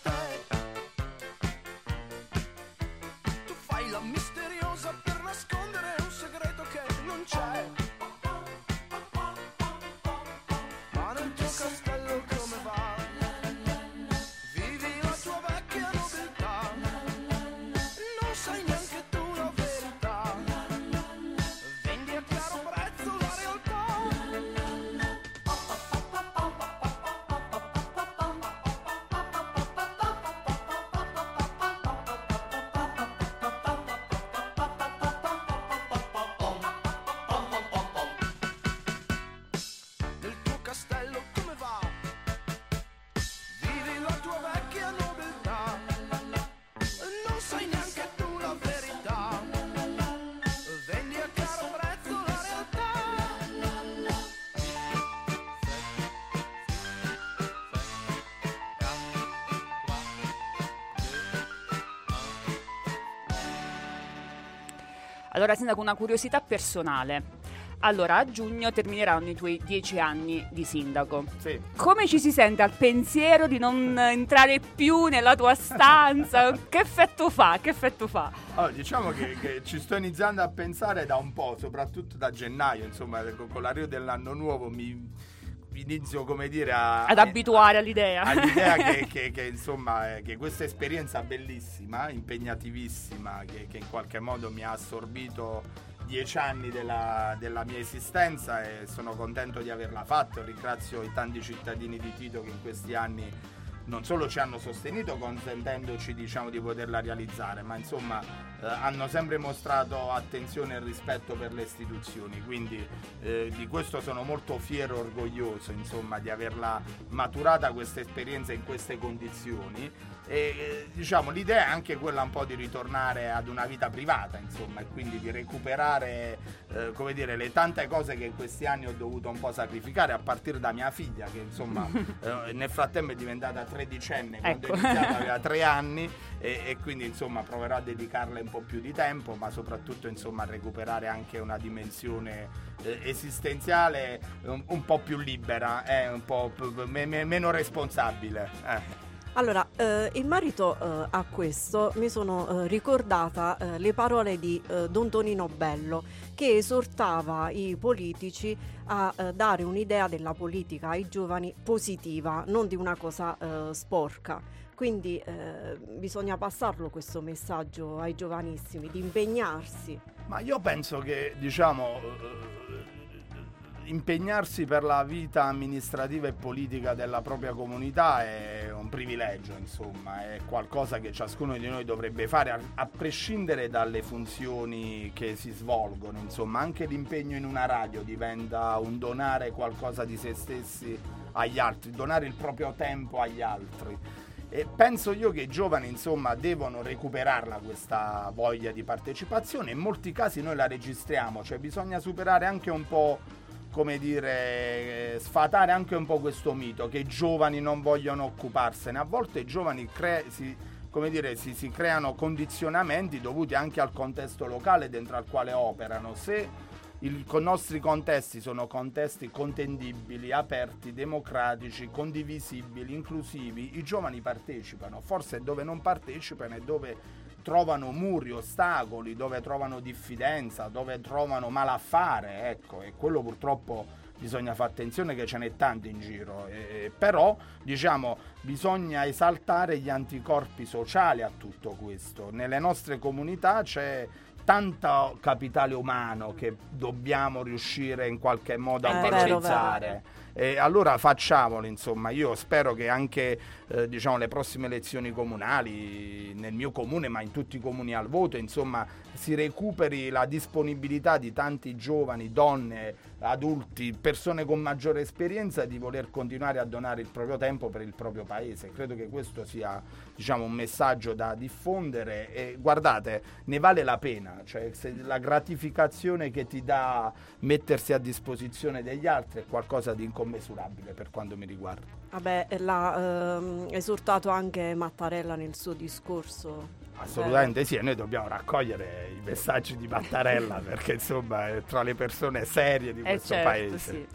Allora, Sindaco, una curiosità personale. Allora, a giugno termineranno i tuoi dieci anni di sindaco. Sì. Come ci si sente al pensiero di non entrare più nella tua stanza? [LAUGHS] che effetto fa? Che effetto fa? Allora, diciamo che, che ci sto iniziando a pensare da un po', soprattutto da gennaio, insomma, con, con l'arrivo dell'anno nuovo mi inizio, come dire, a, Ad abituare all'idea. all'idea che, [LAUGHS] che- che, insomma, eh, che questa esperienza bellissima, impegnativissima, che, che in qualche modo mi ha assorbito dieci anni della, della mia esistenza e sono contento di averla fatta. Ringrazio i tanti cittadini di Tito che in questi anni non solo ci hanno sostenuto consentendoci diciamo, di poterla realizzare, ma insomma eh, hanno sempre mostrato attenzione e rispetto per le istituzioni, quindi eh, di questo sono molto fiero e orgoglioso insomma, di averla maturata questa esperienza in queste condizioni e eh, diciamo l'idea è anche quella un po' di ritornare ad una vita privata insomma e quindi di recuperare eh, come dire le tante cose che in questi anni ho dovuto un po' sacrificare a partire da mia figlia che insomma [LAUGHS] eh, nel frattempo è diventata tredicenne quando Ecco. è iniziata [LAUGHS] aveva tre anni e, e quindi insomma proverò a dedicarle un po' più di tempo ma soprattutto insomma a recuperare anche una dimensione eh, esistenziale un, un po' più libera eh, un po' più- me- me- meno responsabile eh. Allora, eh, in merito eh, a questo mi sono eh, ricordata eh, le parole di eh, Don Tonino Bello che esortava i politici a eh, dare un'idea della politica ai giovani positiva, non di una cosa sporca. Quindi bisogna passarlo questo messaggio ai giovanissimi, di impegnarsi. Ma io penso che, diciamo, impegnarsi per la vita amministrativa e politica della propria comunità è un privilegio, insomma, è qualcosa che ciascuno di noi dovrebbe fare a, a prescindere dalle funzioni che si svolgono, insomma, anche l'impegno in una radio diventa un donare qualcosa di se stessi agli altri, donare il proprio tempo agli altri. E penso io che i giovani, insomma, devono recuperarla questa voglia di partecipazione. In molti casi noi la registriamo, cioè bisogna superare anche un po', come dire, sfatare anche un po' questo mito che i giovani non vogliono occuparsene. A volte i giovani cre- si, dire, si, si creano condizionamenti dovuti anche al contesto locale dentro al quale operano. Se i nostri contesti sono contesti contendibili, aperti, democratici, condivisibili, inclusivi. I giovani partecipano, forse dove non partecipano è dove trovano muri, ostacoli, dove trovano diffidenza, dove trovano malaffare, ecco, e quello purtroppo bisogna fare attenzione che ce n'è tanti in giro, eh, però diciamo bisogna esaltare gli anticorpi sociali a tutto questo. Nelle nostre comunità c'è tanto capitale umano che dobbiamo riuscire in qualche modo a Eh, vero, valorizzare. E allora facciamolo, insomma, io spero che anche eh, diciamo, le prossime elezioni comunali, nel mio comune, ma in tutti i comuni al voto, insomma, si recuperi la disponibilità di tanti giovani, donne, adulti, persone con maggiore esperienza di voler continuare a donare il proprio tempo per il proprio paese. Credo che questo sia diciamo, un messaggio da diffondere e guardate, ne vale la pena, cioè la gratificazione che ti dà mettersi a disposizione degli altri è qualcosa di incommensurabile per quanto mi riguarda. Vabbè, l'ha ehm, esortato anche Mattarella nel suo discorso. Assolutamente sì, e noi dobbiamo raccogliere i messaggi di Mattarella perché insomma è tra le persone serie di Eh, questo certo, paese. sì.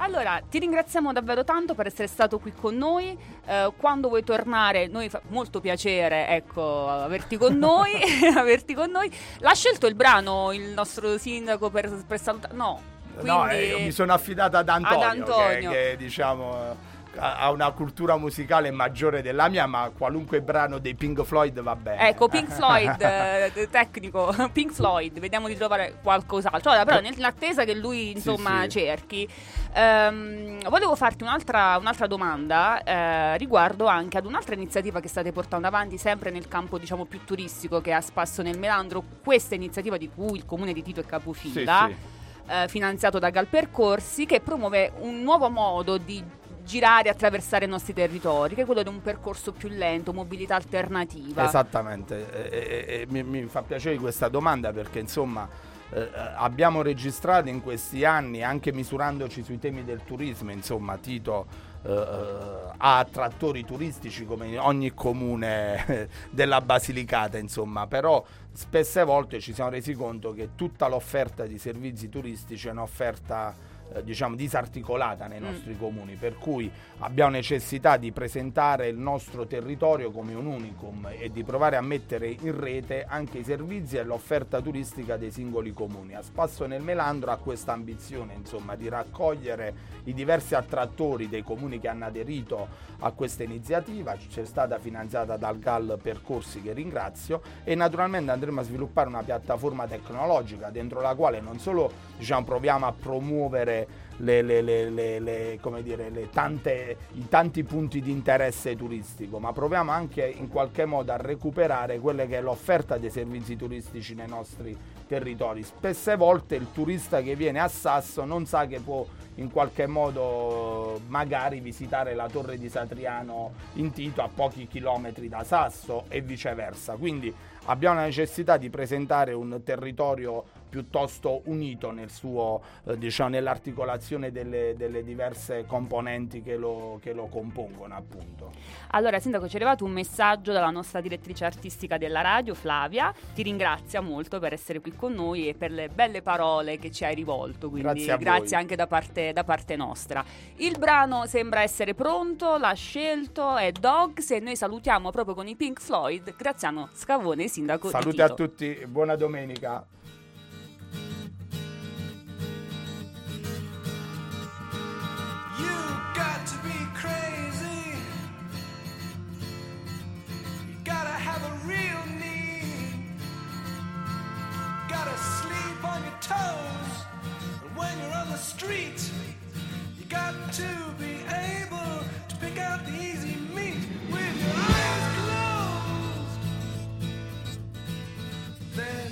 Allora, ti ringraziamo davvero tanto per essere stato qui con noi. Eh, quando vuoi tornare, noi fa molto piacere, ecco, averti con noi. [LAUGHS] [LAUGHS] averti con noi. L'ha scelto il brano il nostro sindaco per, per salutare? No. No, quindi- eh, io mi sono affidato ad Antonio, Ad Antonio. Che, che, diciamo ha una cultura musicale maggiore della mia, ma qualunque brano dei Pink Floyd va bene. Ecco, Pink Floyd, eh, tecnico, [LAUGHS] Pink Floyd, vediamo di trovare qualcos'altro. Allora, però, nell'attesa che lui, insomma, sì. cerchi, ehm, volevo farti un'altra, un'altra domanda eh, riguardo anche ad un'altra iniziativa che state portando avanti, sempre nel campo, diciamo, più turistico che è a Spasso nel Melandro. Questa iniziativa di cui il comune di Tito è Sì, capofila, sì. eh, finanziato da Galpercorsi, che promuove un nuovo modo di girare e attraversare i nostri territori, che è quello di un percorso più lento, mobilità alternativa. Esattamente, e- e- e mi, mi fa piacere questa domanda perché insomma eh, abbiamo registrato in questi anni, anche misurandoci sui temi del turismo, insomma Tito eh, eh, ha attrattori turistici come in ogni comune eh, [LAUGHS] della Basilicata, insomma, però spesse volte ci siamo resi conto che tutta l'offerta di servizi turistici è un'offerta eh, diciamo disarticolata nei Mm. nostri comuni, per cui abbiamo necessità di presentare il nostro territorio come un unicum e di provare a mettere in rete anche i servizi e l'offerta turistica dei singoli comuni. A Spasso nel Melandro ha questa ambizione, insomma, di raccogliere i diversi attrattori dei comuni che hanno aderito a questa iniziativa, c'è stata finanziata dal GAL Percorsi che ringrazio e naturalmente andremo a sviluppare una piattaforma tecnologica dentro la quale non solo diciamo, proviamo a promuovere le le, le, dire, tante, i tanti punti di interesse turistico, ma proviamo anche in qualche modo a recuperare quella che è l'offerta dei servizi turistici nei nostri territori. Spesse volte il turista che viene a Sasso non sa che può in qualche modo magari visitare la torre di Satriano in Tito a pochi chilometri da Sasso e viceversa. Quindi abbiamo la necessità di presentare un territorio piuttosto unito nel suo, eh, diciamo, nell'articolazione delle, delle, diverse componenti che lo, che lo, compongono appunto. Allora Sindaco ci è arrivato un messaggio dalla nostra direttrice artistica della radio Flavia, ti ringrazia molto per essere qui con noi e per le belle parole che ci hai rivolto, quindi grazie, grazie anche da parte, da parte nostra. Il brano sembra essere pronto, l'ha scelto, è Dogs e noi salutiamo proprio con i Pink Floyd Graziano Scavone, Sindaco Saluti a tutti, buona domenica. Gotta sleep on your toes. And when you're on the street, you got to be able to pick out the easy meat with your eyes closed. Then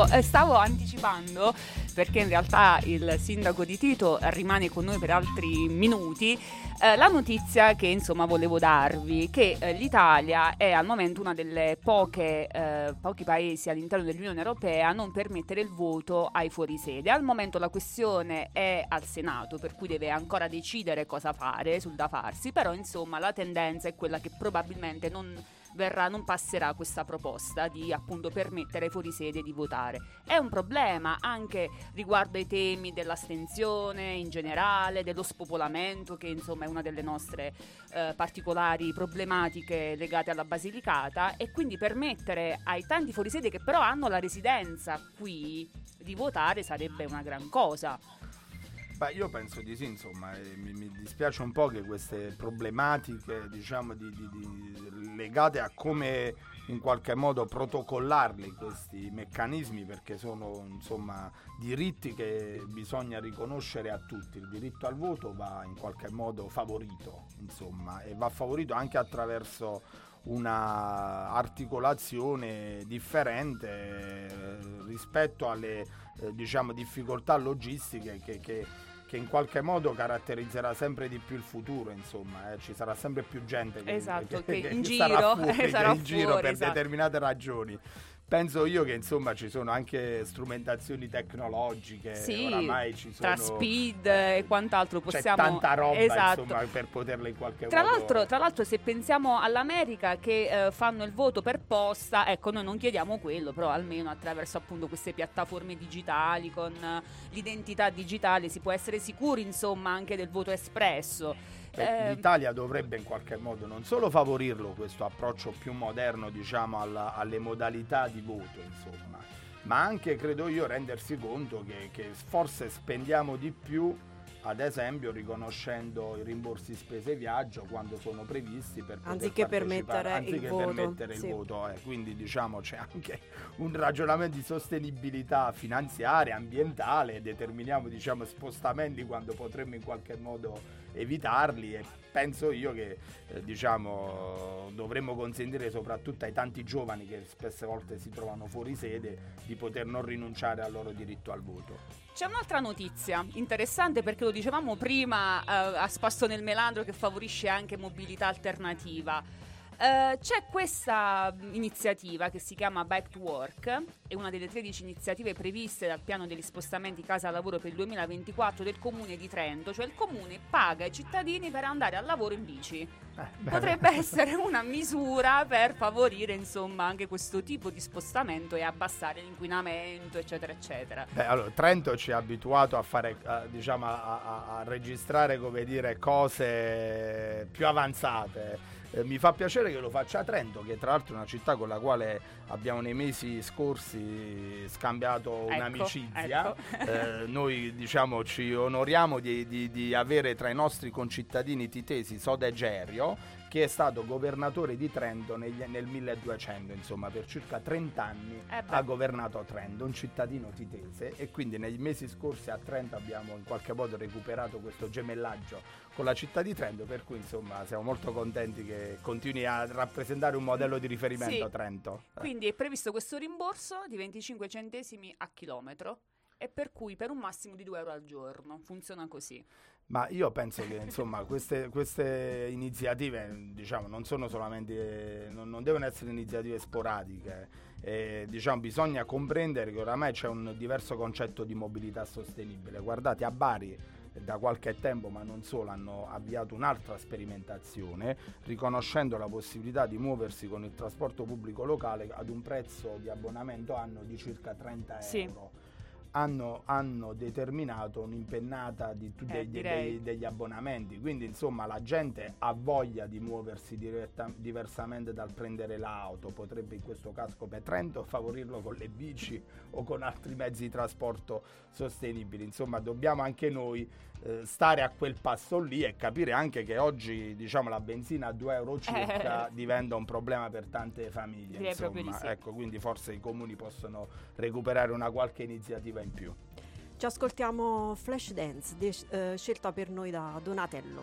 Ecco, eh, stavo anticipando perché in realtà il sindaco di Tito rimane con noi per altri minuti. Eh, la notizia che insomma volevo darvi che eh, l'Italia è al momento delle poche eh, pochi paesi all'interno dell'Unione Europea a non permettere il voto ai fuorisede. Al momento la questione è al Senato, per cui deve ancora decidere cosa fare sul da farsi, però insomma la tendenza è quella che probabilmente non verrà, non passerà questa proposta di appunto permettere ai fuorisede di votare. È un problema anche riguardo ai temi dell'astenzione in generale, dello spopolamento, che insomma è una delle nostre eh, particolari problematiche legate alla Basilicata, e quindi permettere ai tanti fuorisede che però hanno la residenza qui di votare sarebbe una gran cosa. Beh, io penso di sì, insomma, mi, mi, dispiace un po' che queste problematiche, diciamo, di, di, di, legate a come in qualche modo protocollarli questi meccanismi, perché sono insomma diritti che bisogna riconoscere a tutti. Il diritto al voto va in qualche modo favorito, insomma, e va favorito anche attraverso una articolazione differente eh, rispetto alle eh, diciamo, difficoltà logistiche che, che che in qualche modo caratterizzerà sempre di più il futuro, insomma, eh. ci sarà sempre più gente che, esatto, che, [LAUGHS] che, che in, giro, [LAUGHS] fuori, in fuori, giro, per esatto. determinate ragioni penso io che insomma ci sono anche strumentazioni tecnologiche sì, oramai ci sono tra speed e quant'altro possiamo c'è tanta roba esatto. insomma per poterle in qualche tra modo l'altro, tra l'altro se pensiamo all'America che eh, fanno il voto per posta ecco noi non chiediamo quello però almeno attraverso appunto queste piattaforme digitali con uh, l'identità digitale si può essere sicuri insomma anche del voto espresso eh, L'Italia dovrebbe in qualche modo non solo favorirlo questo approccio più moderno diciamo alla, alle modalità di voto insomma ma anche credo io rendersi conto che, che forse spendiamo di più ad esempio riconoscendo i rimborsi spese viaggio quando sono previsti per anziché permettere anziché il voto, permettere sì. il voto eh. quindi diciamo c'è anche un ragionamento di sostenibilità finanziaria ambientale determiniamo diciamo spostamenti quando potremmo in qualche modo evitarli e penso io che eh, diciamo dovremmo consentire soprattutto ai tanti giovani che spesse volte si trovano fuori sede di poter non rinunciare al loro diritto al voto. C'è un'altra notizia interessante perché lo dicevamo prima eh, a spasso nel melandro che favorisce anche mobilità alternativa. Uh, c'è questa iniziativa che si chiama Bike to Work, è una delle 13 iniziative previste dal piano degli spostamenti casa-lavoro per il 2024 del comune di Trento, cioè il comune paga i cittadini per andare al lavoro in bici. Eh, Potrebbe essere una misura per favorire insomma anche questo tipo di spostamento e abbassare l'inquinamento, eccetera, eccetera. Beh, allora, Trento ci ha abituato a fare, uh, diciamo, a, a, a registrare, come dire, cose più avanzate eh, mi fa piacere che lo faccia a Trento, che tra l'altro è una città con la quale abbiamo nei mesi scorsi scambiato ecco, un'amicizia. Ecco. eh, noi diciamo ci onoriamo di, di, di, avere tra i nostri concittadini titesi Soda Gerio che è stato governatore di Trento negli, nel 1200, insomma per circa 30 anni eh ha governato Trento, un cittadino titese e quindi nei mesi scorsi a Trento abbiamo in qualche modo recuperato questo gemellaggio con la città di Trento, per cui insomma siamo molto contenti che continui a rappresentare un modello di riferimento sì. Trento. Quindi è previsto questo rimborso di 25 centesimi a chilometro e per cui per un massimo di 2 euro al giorno. Funziona così. Ma io penso che insomma queste, queste, iniziative diciamo, non sono solamente, non, non devono essere iniziative sporadiche, eh, diciamo, bisogna comprendere che oramai c'è un diverso concetto di mobilità sostenibile. Guardate a Bari da qualche tempo, ma non solo, hanno avviato un'altra sperimentazione riconoscendo la possibilità di muoversi con il trasporto pubblico locale ad un prezzo di abbonamento anno di circa 30 sì. euro hanno, hanno determinato un'impennata di, Eh, dei- dei- direi. dei- degli abbonamenti. Quindi, insomma, la gente ha voglia di muoversi diretta- diversamente dal prendere l'auto. Potrebbe in questo caso, come Trento, favorirlo con le bici o con altri mezzi di trasporto sostenibili. Insomma, dobbiamo anche noi eh, stare a quel passo lì e capire anche che oggi, diciamo, la benzina a 2 euro circa Eh. diventa un problema per tante famiglie. Direi insomma. sì. Ecco, quindi forse i comuni possono recuperare una qualche iniziativa in più. Ci ascoltiamo Flash Dance, de- eh, scelta per noi da Donatello.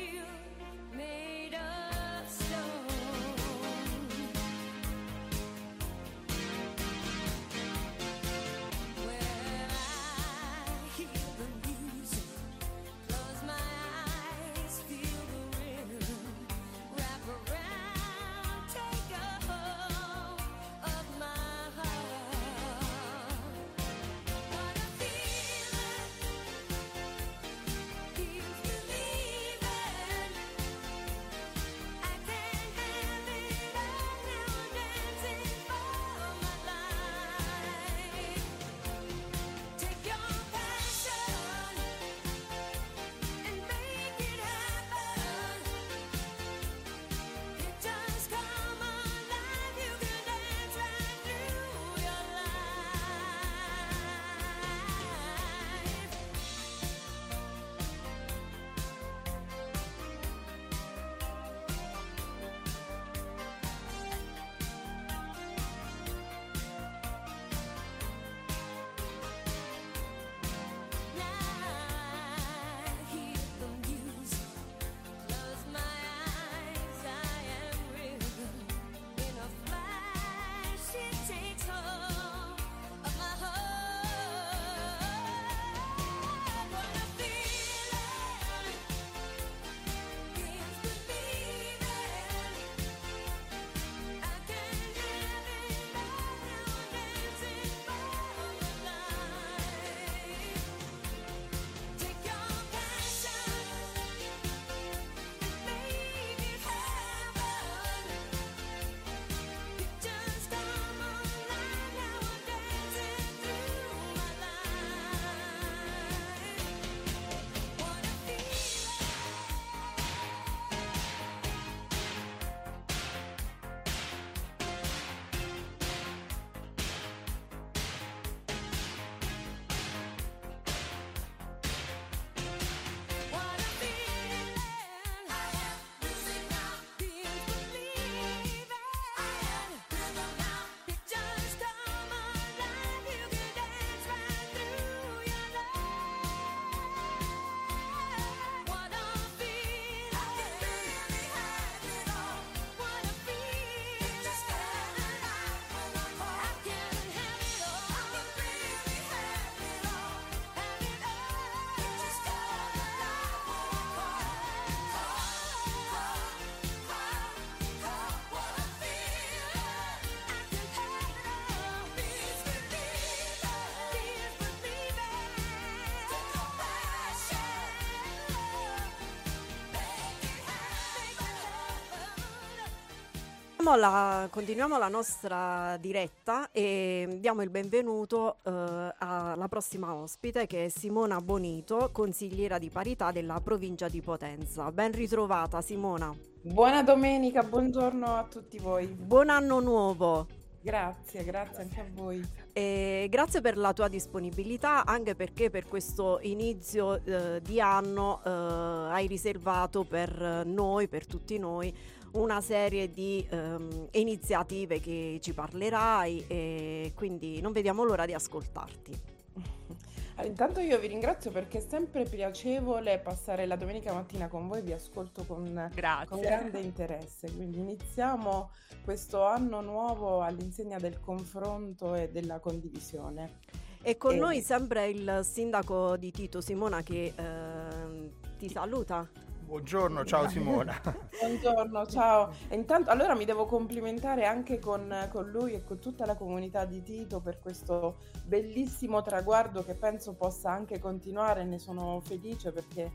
La, continuiamo la nostra diretta e diamo il benvenuto eh, alla prossima ospite che è Simona Bonito, consigliera di parità della provincia di Potenza. Ben ritrovata Simona. Buona domenica, buongiorno a tutti voi. Buon anno nuovo. Grazie, grazie anche a voi. E grazie per la tua disponibilità, anche perché per questo inizio eh, di anno eh, hai riservato per noi, per tutti noi, una serie di um, iniziative che ci parlerai e quindi non vediamo l'ora di ascoltarti. [LAUGHS] intanto io vi ringrazio perché è sempre piacevole passare la domenica mattina con voi, vi ascolto con, con grande interesse. Quindi iniziamo questo anno nuovo all'insegna del confronto e della condivisione. E con e... noi sempre il sindaco di Tito Simona che eh, ti saluta. Buongiorno, ciao Simona. [LAUGHS] Buongiorno, ciao. E intanto, allora mi devo complimentare anche con, con, lui e con tutta la comunità di Tito per questo bellissimo traguardo che penso possa anche continuare. Ne sono felice perché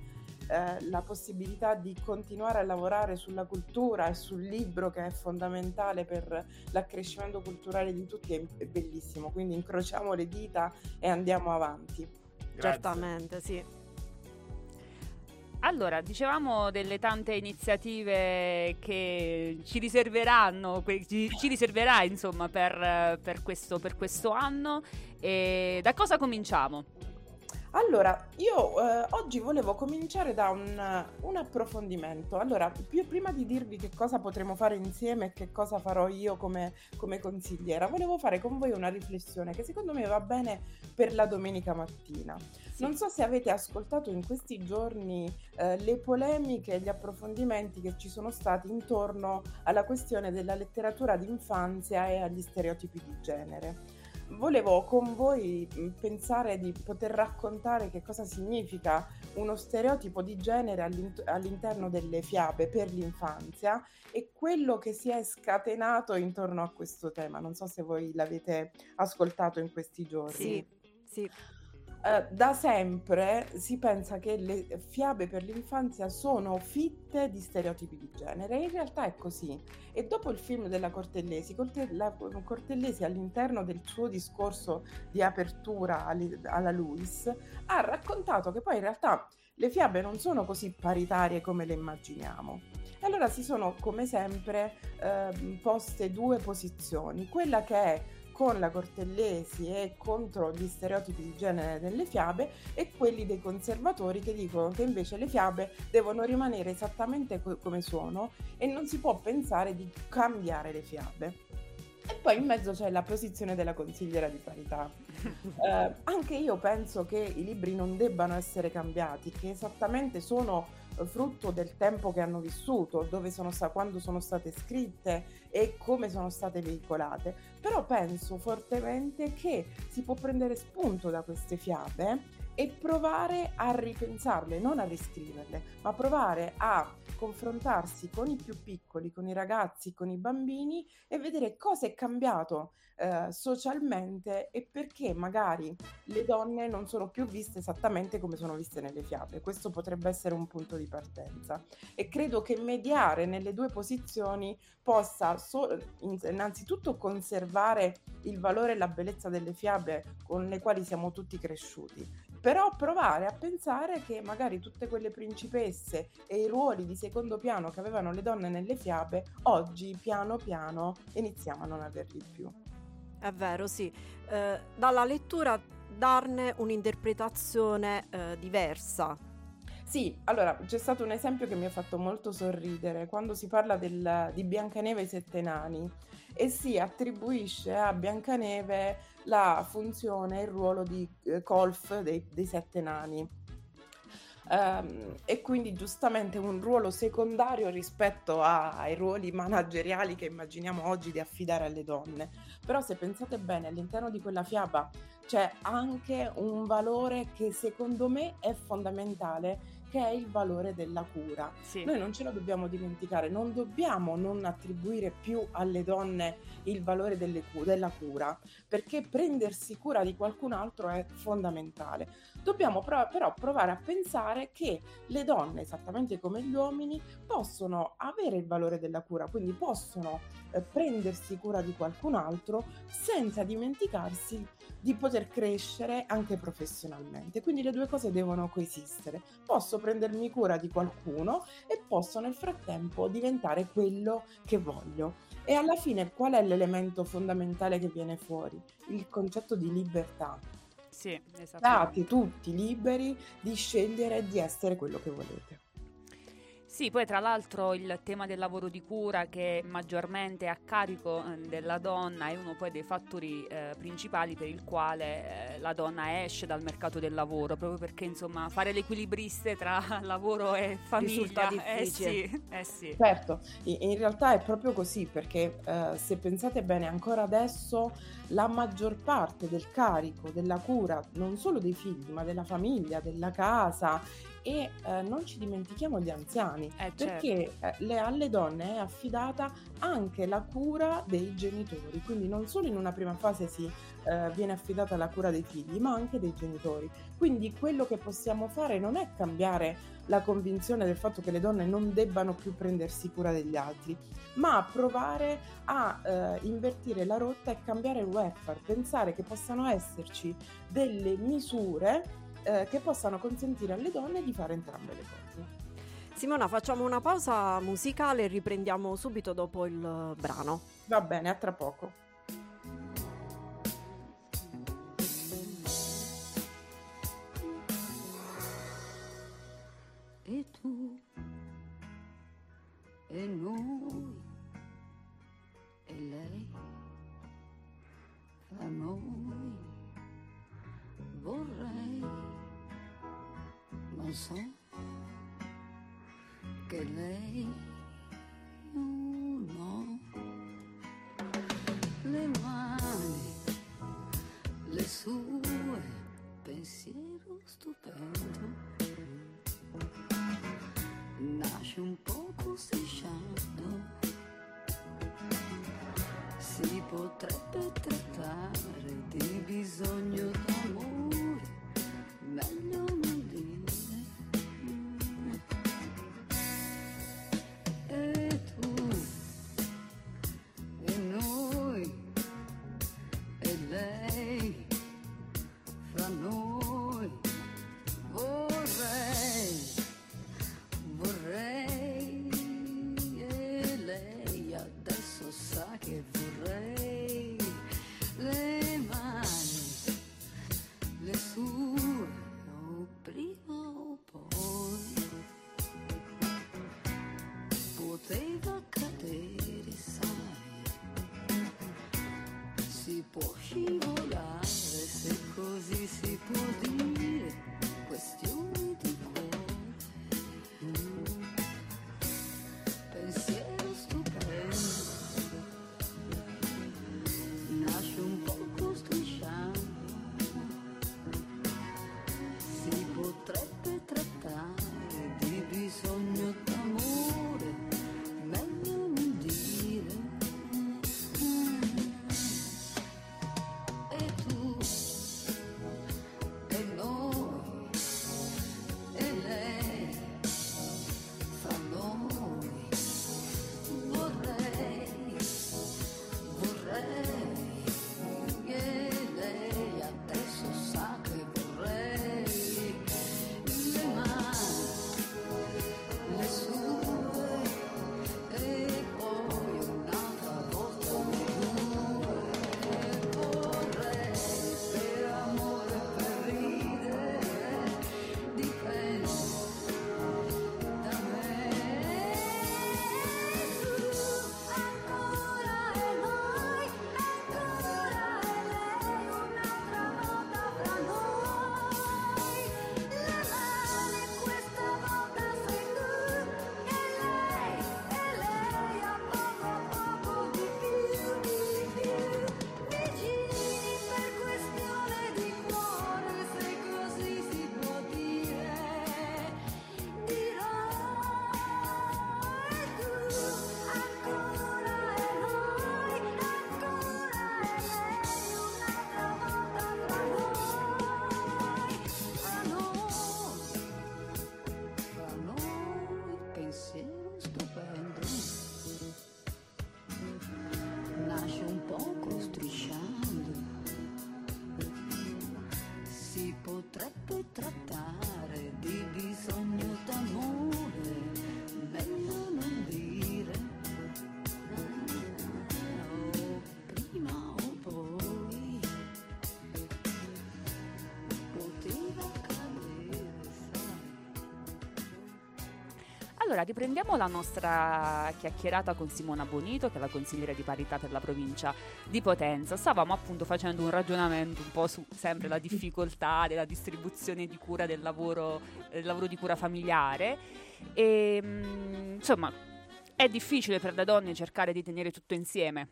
eh, la possibilità di continuare a lavorare sulla cultura e sul libro che è fondamentale per l'accrescimento culturale di tutti è, è bellissimo. Quindi incrociamo le dita e andiamo avanti. Grazie. Certamente, sì. Allora, dicevamo delle tante iniziative che ci riserveranno, ci, riserverà insomma per, per, questo, per questo anno. E da cosa cominciamo? Allora, io eh, oggi volevo cominciare da un, un approfondimento. Allora, più, prima di dirvi che cosa potremo fare insieme e che cosa farò io come, come consigliera, volevo fare con voi una riflessione che secondo me va bene per la domenica mattina. Sì. Non so se avete ascoltato in questi giorni eh, le polemiche e gli approfondimenti che ci sono stati intorno alla questione della letteratura d'infanzia e agli stereotipi di genere volevo con voi pensare di poter raccontare che cosa significa uno stereotipo di genere all'interno delle fiabe per l'infanzia e quello che si è scatenato intorno a questo tema. Non so se voi l'avete ascoltato in questi giorni. Sì, sì. Eh, da sempre si pensa che le fiabe per l'infanzia sono fitte di stereotipi di genere, in realtà è così. E dopo il film della Cortellesi, Cortellesi all'interno del suo discorso di apertura alla Luis ha raccontato che poi in realtà le fiabe non sono così paritarie come le immaginiamo. E allora si sono come sempre eh, poste due posizioni, quella che è con la Cortellesi e contro gli stereotipi di genere delle fiabe e quelli dei conservatori che dicono che invece le fiabe devono rimanere esattamente co- come sono e non si può pensare di cambiare le fiabe. E poi in mezzo c'è la posizione della consigliera di parità. [LAUGHS] Eh, anche io penso che i libri non debbano essere cambiati, che esattamente sono frutto del tempo che hanno vissuto, dove sono sta- quando sono state scritte e come sono state veicolate. Però penso fortemente che si può prendere spunto da queste fiabe e provare a ripensarle, non a riscriverle, ma provare a confrontarsi con i più piccoli, con i ragazzi, con i bambini e vedere cosa è cambiato eh, socialmente e perché magari le donne non sono più viste esattamente come sono viste nelle fiabe. Questo potrebbe essere un punto di partenza e credo che mediare nelle due posizioni possa so- innanzitutto conservare il valore e la bellezza delle fiabe con le quali siamo tutti cresciuti però provare a pensare che magari tutte quelle principesse e i ruoli di secondo piano che avevano le donne nelle fiabe, oggi piano piano iniziamo a non averli più. È vero, sì. Eh, dalla lettura darne un'interpretazione eh, diversa. Sì, allora c'è stato un esempio che mi ha fatto molto sorridere quando si parla del, di Biancaneve e i sette nani e si attribuisce a Biancaneve la funzione e il ruolo di eh, dei, dei sette nani. Um, e quindi giustamente un ruolo secondario rispetto a, ai ruoli manageriali che immaginiamo oggi di affidare alle donne. Però se pensate bene, all'interno di quella fiaba c'è anche un valore che secondo me è fondamentale che è il valore della cura. Sì. Noi non ce lo dobbiamo dimenticare, non dobbiamo non attribuire più alle donne il valore cu- della cura, perché prendersi cura di qualcun altro è fondamentale. Dobbiamo però, però provare a pensare che le donne, esattamente come gli uomini, possono avere il valore della cura, quindi possono eh, prendersi cura di qualcun altro senza dimenticarsi di poter crescere anche professionalmente. Quindi le due cose devono coesistere. Posso prendermi cura di qualcuno e posso nel frattempo diventare quello che voglio. E alla fine qual è l'elemento fondamentale che viene fuori? Il concetto di libertà. Sì, State tutti liberi di scegliere di essere quello che volete. Sì, poi tra l'altro il tema del lavoro di cura che maggiormente è a carico eh, della donna è uno poi dei fattori eh, principali per il quale eh, la donna esce dal mercato del lavoro, proprio perché insomma fare l'equilibriste tra [LAUGHS] lavoro e famiglia eh sì, eh sì. Certo, in realtà è proprio così perché eh, se pensate bene ancora adesso la maggior parte del carico della cura non solo dei figli ma della famiglia, della casa e eh, non ci dimentichiamo gli anziani eh, perché certo. le, alle donne è affidata anche la cura dei genitori quindi non solo in una prima fase si eh, viene affidata la cura dei figli ma anche dei genitori quindi quello che possiamo fare non è cambiare la convinzione del fatto che le donne non debbano più prendersi cura degli altri ma provare a eh, invertire la rotta e cambiare il welfare pensare che possano esserci delle misure eh, che possano consentire alle donne di fare entrambe le cose. Simona, facciamo una pausa musicale e riprendiamo subito dopo il brano. Va bene, a tra poco. E tu e noi e lei fra noi vorrei non so che lei no le mani le sue pensiero stupendo. Nasce un poco strisciando si potrebbe trattare di bisogno d'amore meglio Allora, riprendiamo la nostra chiacchierata con Simona Bonito, che è la consigliera di parità per la provincia di Potenza. Stavamo appunto facendo un ragionamento un po' su sempre la difficoltà della distribuzione di cura del lavoro, del lavoro di cura familiare. E mm, insomma, è difficile per le donne cercare di tenere tutto insieme.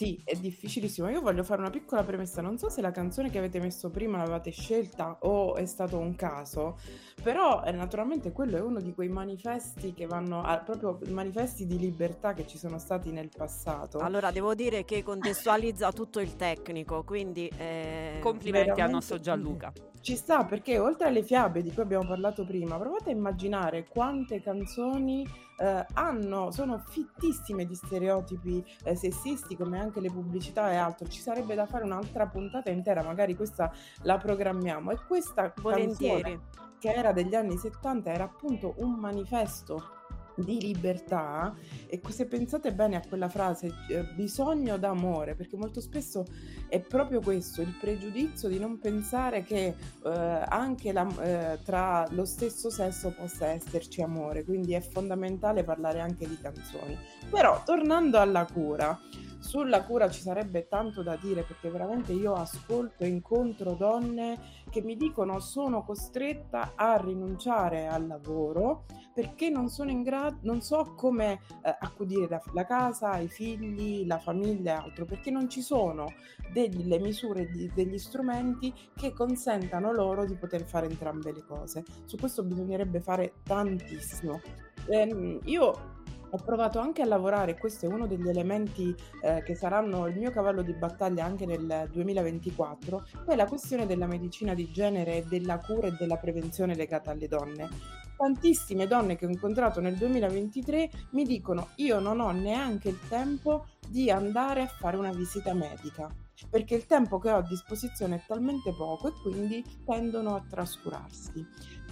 Sì, è difficilissimo. Io voglio fare una piccola premessa. Non so se la canzone che avete messo prima l'avete scelta o è stato un caso, però eh, naturalmente quello è uno di quei manifesti che vanno a, proprio manifesti di libertà che ci sono stati nel passato. Allora, devo dire che contestualizza tutto il tecnico, quindi... eh, Complimenti al nostro Gianluca. Ci sta perché oltre alle fiabe di cui abbiamo parlato prima, provate a immaginare quante canzoni eh, hanno, sono fittissime di stereotipi eh, sessisti come anche le pubblicità e altro. Ci sarebbe da fare un'altra puntata intera, magari questa la programmiamo. E questa Volentieri. canzone che era degli anni 70 era appunto un manifesto di libertà e se pensate bene a quella frase eh, bisogno d'amore perché molto spesso è proprio questo il pregiudizio di non pensare che eh, anche la- eh, tra lo stesso sesso possa esserci amore. Quindi è fondamentale parlare anche di canzoni. Però tornando alla cura sulla cura ci sarebbe tanto da dire perché veramente io ascolto e incontro donne che mi dicono sono costretta a rinunciare al lavoro perché non sono in grado, non so come eh, accudire la, la casa, i figli, la famiglia e altro, perché non ci sono delle misure, di- degli strumenti che consentano loro di poter fare entrambe le cose. Su questo bisognerebbe fare tantissimo. Ehm, io ho provato anche a lavorare, questo è uno degli elementi eh, che saranno il mio cavallo di battaglia anche nel 2024, è la questione della medicina di genere e della cura e della prevenzione legata alle donne. Tantissime donne che ho incontrato nel 2023 mi dicono io non ho neanche il tempo di andare a fare una visita medica perché il tempo che ho a disposizione è talmente poco e quindi tendono a trascurarsi.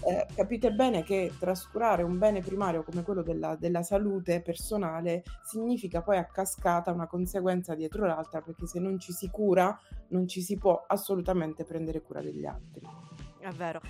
Eh, capite bene che trascurare un bene primario come quello della, della salute personale significa poi a cascata una conseguenza dietro l'altra perché se non ci si cura non ci si può assolutamente prendere cura degli altri. È vero.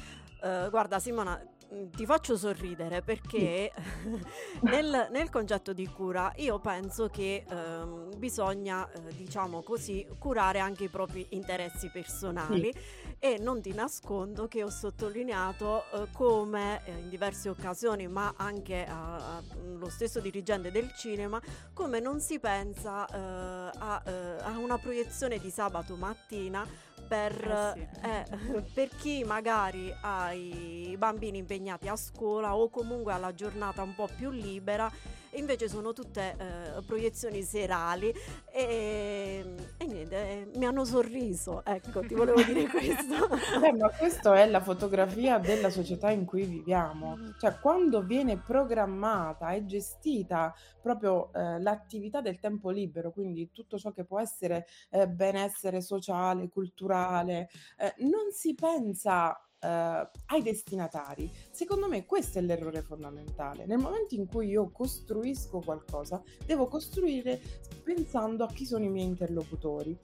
Eh, guarda Simona, mh, ti faccio sorridere perché [LAUGHS] nel, nel concetto di cura io penso che ehm, bisogna, eh, diciamo così, curare anche i propri interessi personali e non ti nascondo che ho sottolineato eh, come eh, in diverse occasioni, ma anche a- a- lo stesso dirigente del cinema, come non si pensa eh, a, eh, a una proiezione di sabato mattina per, Eh eh, [LAUGHS] per chi magari ha i bambini impegnati a scuola o comunque ha la giornata un po' più libera, e invece sono tutte eh, proiezioni serali e, e niente, eh, mi hanno sorriso, ecco, ti volevo dire [LAUGHS] questo. Eh, ma questa è la fotografia della società in cui viviamo. Cioè, quando viene programmata e gestita proprio eh, l'attività del tempo libero, quindi tutto ciò che può essere eh, benessere sociale, culturale, eh, non si pensa eh, ai destinatari. Secondo me questo è l'errore fondamentale. Nel momento in cui io costruisco qualcosa, devo costruire pensando a chi sono i miei interlocutori.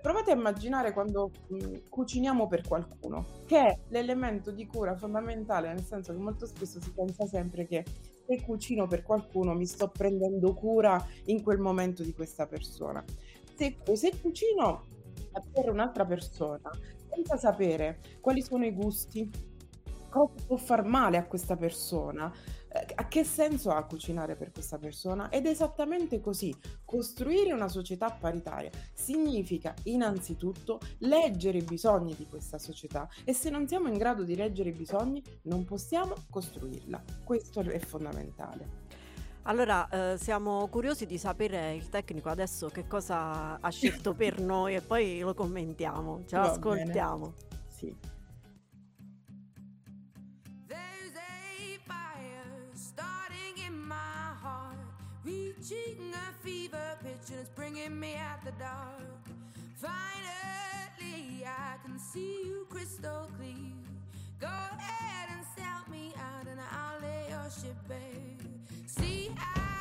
Provate a immaginare quando mh, cuciniamo per qualcuno, che è l'elemento di cura fondamentale, nel senso che molto spesso si pensa sempre che se cucino per qualcuno mi sto prendendo cura in quel momento di questa persona. Se, se cucino per un'altra persona, senza sapere quali sono i gusti, cosa può far male a questa persona, eh, a che senso ha cucinare per questa persona? Ed è esattamente così. Costruire una società paritaria significa innanzitutto leggere i bisogni di questa società e se non siamo in grado di leggere i bisogni non possiamo costruirla. Questo è fondamentale. Allora, eh, siamo curiosi di sapere il tecnico adesso che cosa ha scelto [LAUGHS] per noi e poi lo commentiamo, ce Va l'ascoltiamo. Sì. There's a fire starting in my heart, reaching a fever pitch, and it's bringing me out the dark. Finally, I can see you crystal clear. Go ahead and sell me out, and I'll lay your ship bare. See, I'll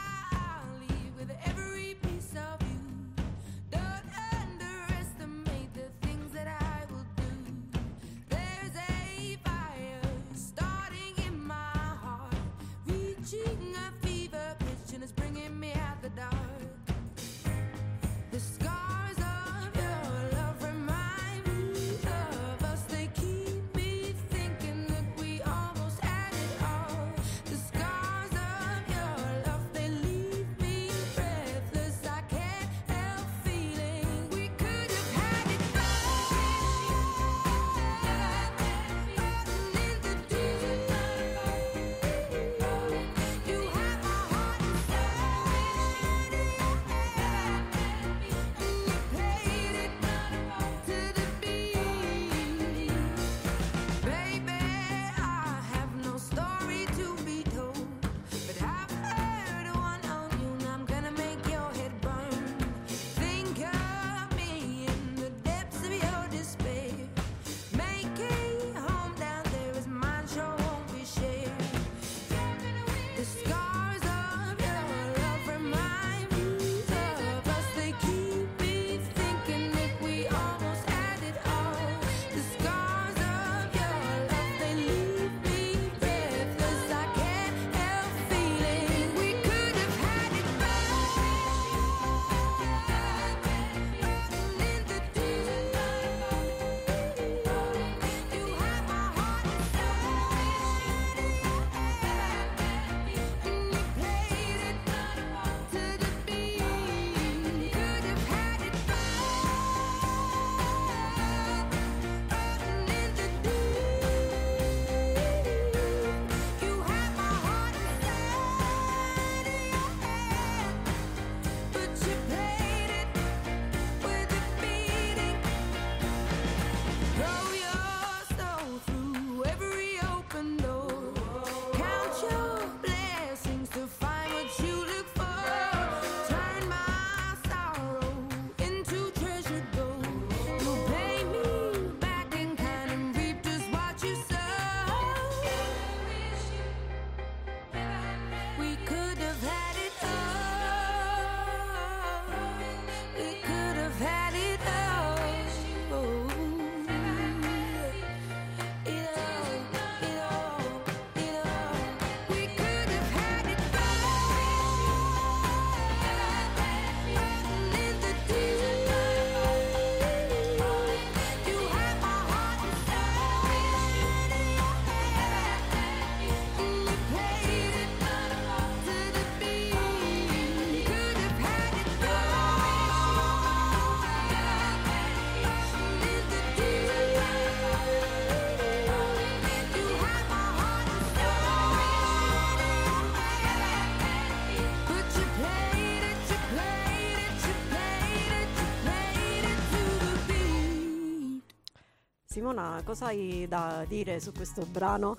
Simona, cosa hai da dire su questo brano?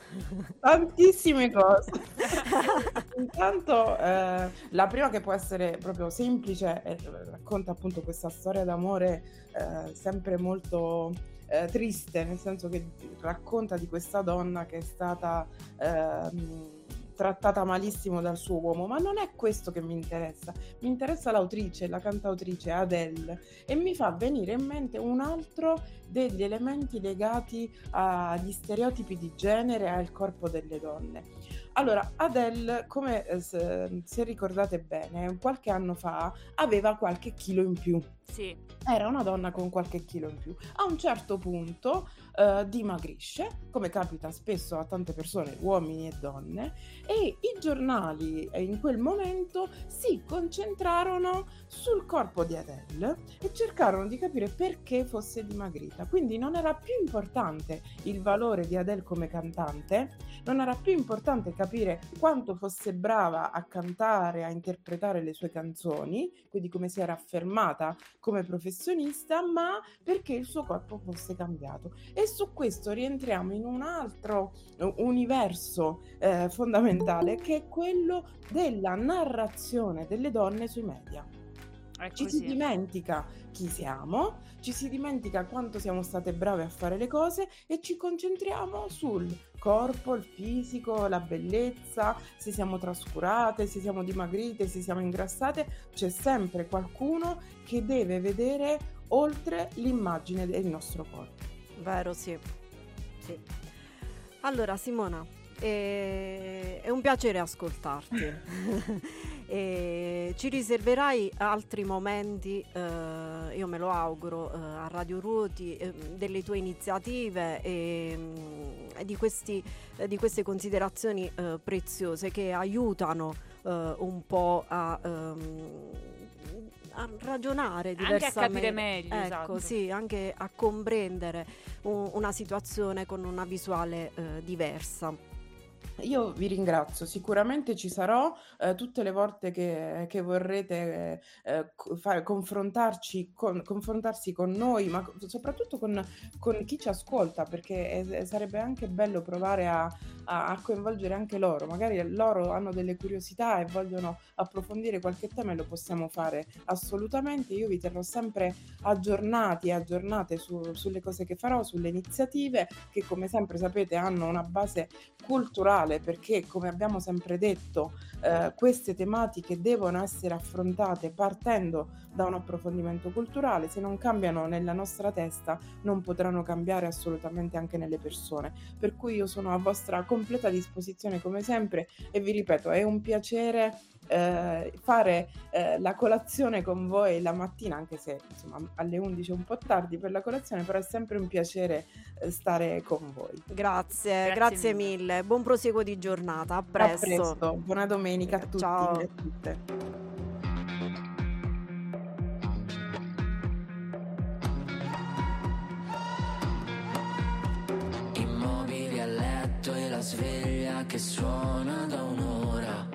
Tantissime cose. [LAUGHS] Intanto, eh, la prima che può essere proprio semplice, eh, racconta appunto questa storia d'amore eh, sempre molto eh, triste, nel senso che racconta di questa donna che è stata ehm, trattata malissimo dal suo uomo, ma non è questo che mi interessa. Mi interessa l'autrice, la cantautrice Adele e mi fa venire in mente un altro degli elementi legati agli stereotipi di genere e al corpo delle donne. Allora, Adele, come eh, se, ricordate bene, qualche anno fa aveva qualche chilo in più. Sì. Era una donna con qualche chilo in più. A un certo punto eh, dimagrisce, come capita spesso a tante persone, uomini e donne, e i giornali eh, in quel momento si concentrarono sul corpo di Adele e cercarono di capire perché fosse dimagrita. Quindi non era più importante il valore di Adele come cantante, non era più importante capire quanto fosse brava a cantare, a interpretare le sue canzoni, quindi come si era affermata come professionista, ma perché il suo corpo fosse cambiato. E su questo rientriamo in un altro eh, universo eh, fondamentale che è quello della narrazione delle donne sui media. Ci si dimentica chi siamo, ci si dimentica quanto siamo state brave a fare le cose e ci concentriamo sul corpo, il fisico, la bellezza, se siamo trascurate, se siamo dimagrite, se siamo ingrassate, c'è sempre qualcuno che deve vedere oltre l'immagine del nostro corpo. Vero, sì. Sì. Allora, Simona, eh, è un piacere ascoltarti. [LAUGHS] E ci riserverai altri momenti, eh, io me lo auguro, eh, a Radio Ruoti, eh, delle tue iniziative e, mm, e di, questi, eh, di queste considerazioni eh, preziose che aiutano eh, un po' a, ehm, a ragionare Anche a diversamente. capire meglio, Ecco, esatto. sì, anche a comprendere un- una situazione con una visuale eh, diversa. Io vi ringrazio, sicuramente ci sarò eh, tutte le volte che, che vorrete eh, eh, fare- confrontarci con, confrontarsi con noi, ma soprattutto con, con chi ci ascolta, perché eh, sarebbe anche bello provare a, a- a coinvolgere anche loro. Magari loro hanno delle curiosità e vogliono approfondire qualche tema e lo possiamo fare assolutamente. Io vi terrò sempre aggiornati e aggiornate su- sulle cose che farò, sulle iniziative che come sempre sapete hanno una base culturale perché come abbiamo sempre detto eh, queste tematiche devono essere affrontate partendo da un approfondimento culturale. Se non cambiano nella nostra testa non potranno cambiare assolutamente anche nelle persone. Per cui io sono a vostra completa disposizione come sempre e vi ripeto è un piacere eh, fare eh, la colazione con voi la mattina anche se insomma alle 11 è un po' tardi per la colazione però è sempre un piacere eh, stare con voi Grazie, Grazie grazie, mille. mille. Buon proseguo di giornata. A A presto. presto, buona domenica a tutti Ciao. e a tutte. Immobili a letto e la sveglia che suona da un'ora.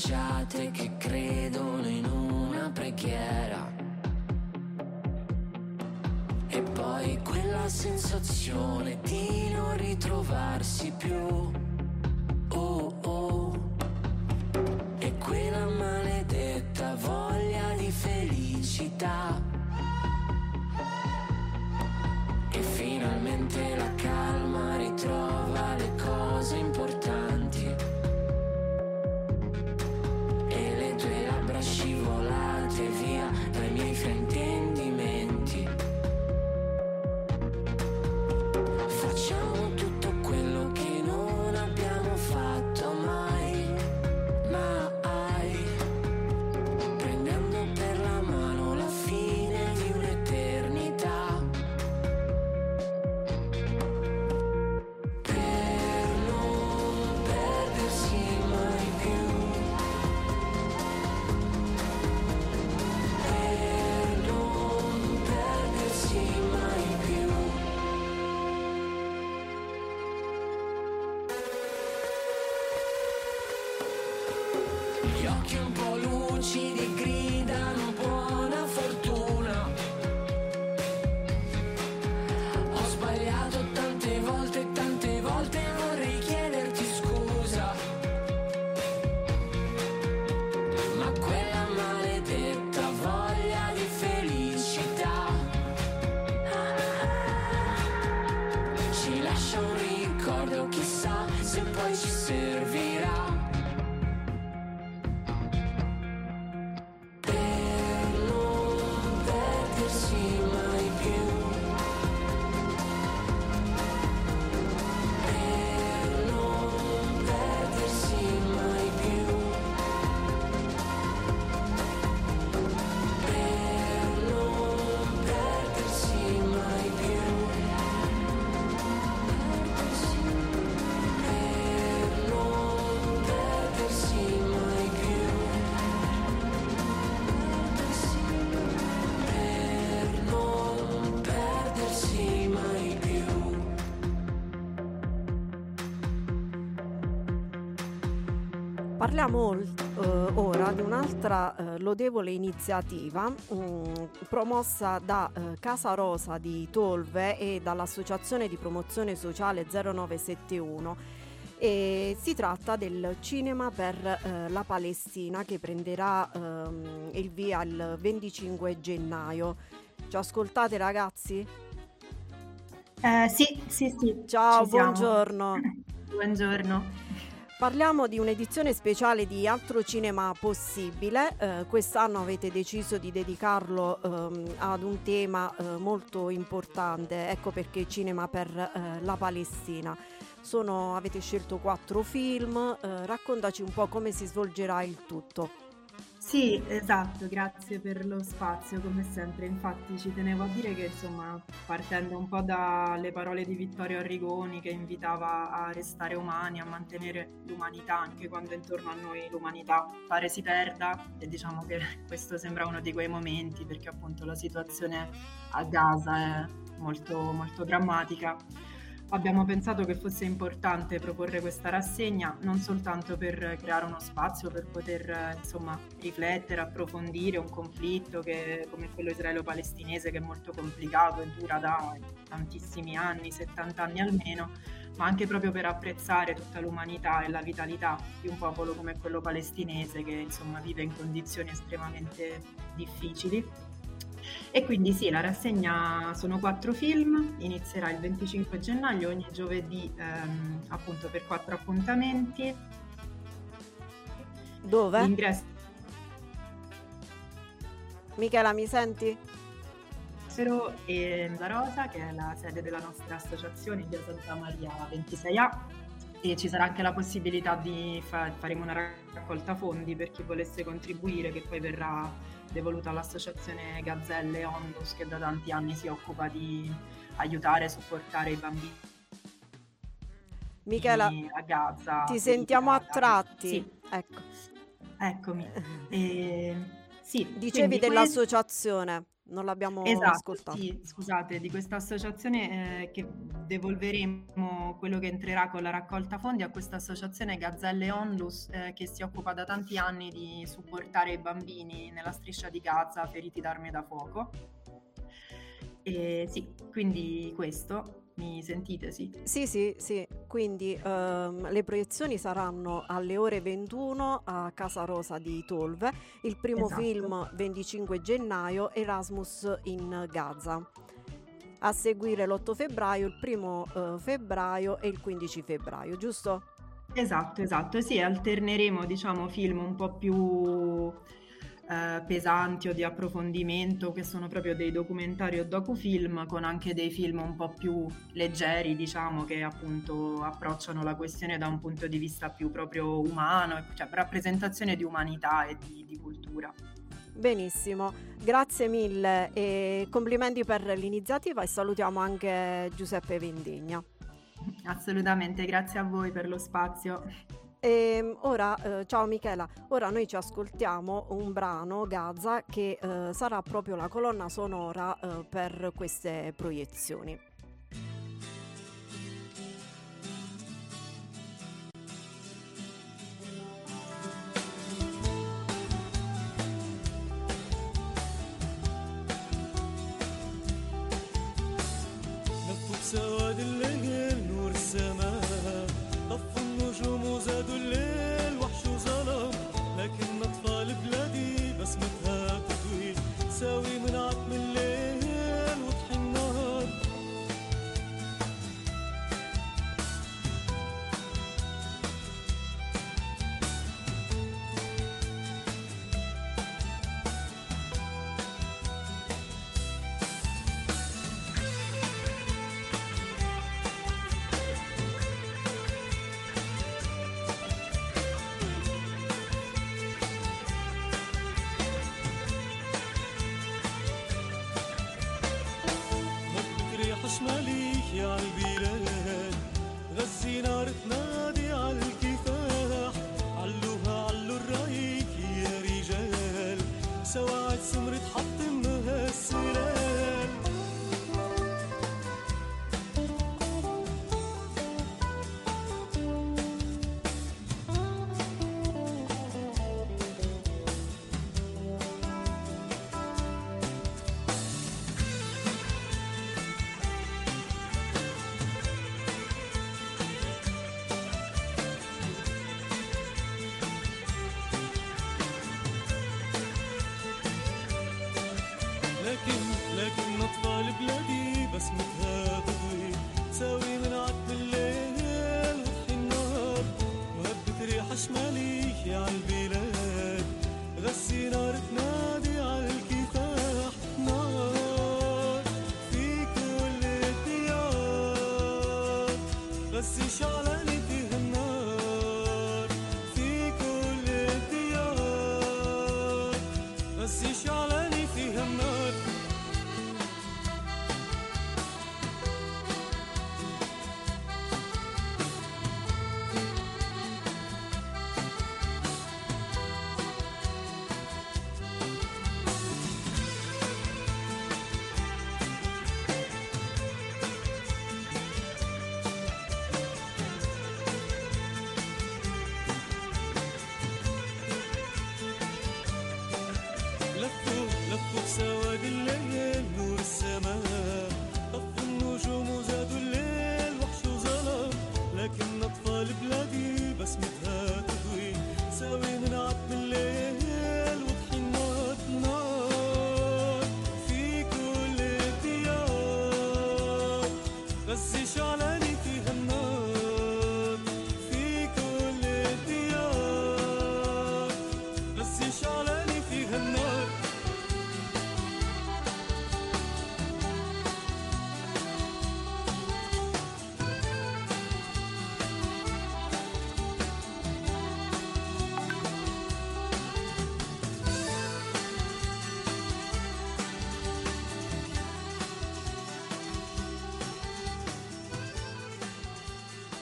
Intrecciate che credono in una preghiera. E poi quella sensazione di non ritrovarsi più. Oh oh. E quella maledetta voglia di felicità. E finalmente la calma ritrova le cose importanti. Scivolate via dai miei fraintendimenti. Facciamo Parliamo eh, ora di un'altra eh, lodevole iniziativa mm, promossa da eh, Casa Rosa di Tolve e dall'Associazione di Promozione Sociale 0971. E si tratta del cinema per eh, la Palestina che prenderà ehm, il via il 25 gennaio. Ci ascoltate ragazzi? Eh, sì, sì, sì. Ciao, ci buongiorno. [LAUGHS] Buongiorno. Parliamo di un'edizione speciale di Altro Cinema Possibile. Eh, quest'anno avete deciso di dedicarlo ehm, ad un tema eh, molto importante, ecco perché Cinema per eh, la Palestina. Sono- avete scelto quattro film, eh, raccontaci un po' come si svolgerà il tutto. Sì, esatto, grazie per lo spazio come sempre. Infatti ci tenevo a dire che insomma, partendo un po' dalle parole di Vittorio Arrigoni che invitava a restare umani, a mantenere l'umanità anche quando intorno a noi l'umanità pare si perda e diciamo che questo sembra uno di quei momenti perché appunto la situazione a Gaza è molto molto drammatica. Abbiamo pensato che fosse importante proporre questa rassegna non soltanto per creare uno spazio per poter eh, insomma riflettere, approfondire un conflitto che, come quello israelo-palestinese che è molto complicato e dura da tantissimi anni, 70 anni almeno, ma anche proprio per apprezzare tutta l'umanità e la vitalità di un popolo come quello palestinese che insomma vive in condizioni estremamente difficili. E quindi sì, la rassegna sono quattro film, inizierà il 25 gennaio ogni giovedì ehm, appunto per quattro appuntamenti. Dove? L'ingresso Michela, mi senti? E La Rosa, che è la sede della nostra associazione di Santa Maria 26A. E ci sarà anche la possibilità di fa- faremo una raccolta fondi per chi volesse contribuire, che poi verrà devoluta all'associazione Gazzelle Onlus, che da tanti anni si occupa di aiutare e supportare i bambini Michela, a Gaza. ti sentiamo a tratti. Sì, Ecco. eccomi. [LAUGHS] E, sì, Dicevi dell'associazione, non l'abbiamo Esatto, ascoltato. sì, scusate, di questa associazione eh, che devolveremo quello che entrerà con la raccolta fondi a questa associazione Gazzelle Onlus eh, che si occupa da tanti anni di supportare i bambini nella striscia di Gaza feriti da armi da fuoco. E sì, quindi questo, mi sentite? Sì. Sì, sì, sì, quindi ehm, le proiezioni saranno alle ore 21 a Casa Rosa di Tolve, il primo Esatto. film 25 gennaio Erasmus in Gaza. A seguire l'8 febbraio, il primo eh, febbraio e il 15 febbraio, giusto? Esatto, esatto, sì, alterneremo diciamo film un po' più eh, pesanti o di approfondimento che sono proprio dei documentari o docufilm con anche dei film un po' più leggeri diciamo che appunto approcciano la questione da un punto di vista più proprio umano, cioè rappresentazione di umanità e di, di cultura. Benissimo, grazie mille e complimenti per l'iniziativa e salutiamo anche Giuseppe Vendegna. Assolutamente, grazie a voi per lo spazio. E ora, eh, ciao Michela, ora noi ci ascoltiamo un brano, Gaza, che eh, sarà proprio la colonna sonora eh, per queste proiezioni.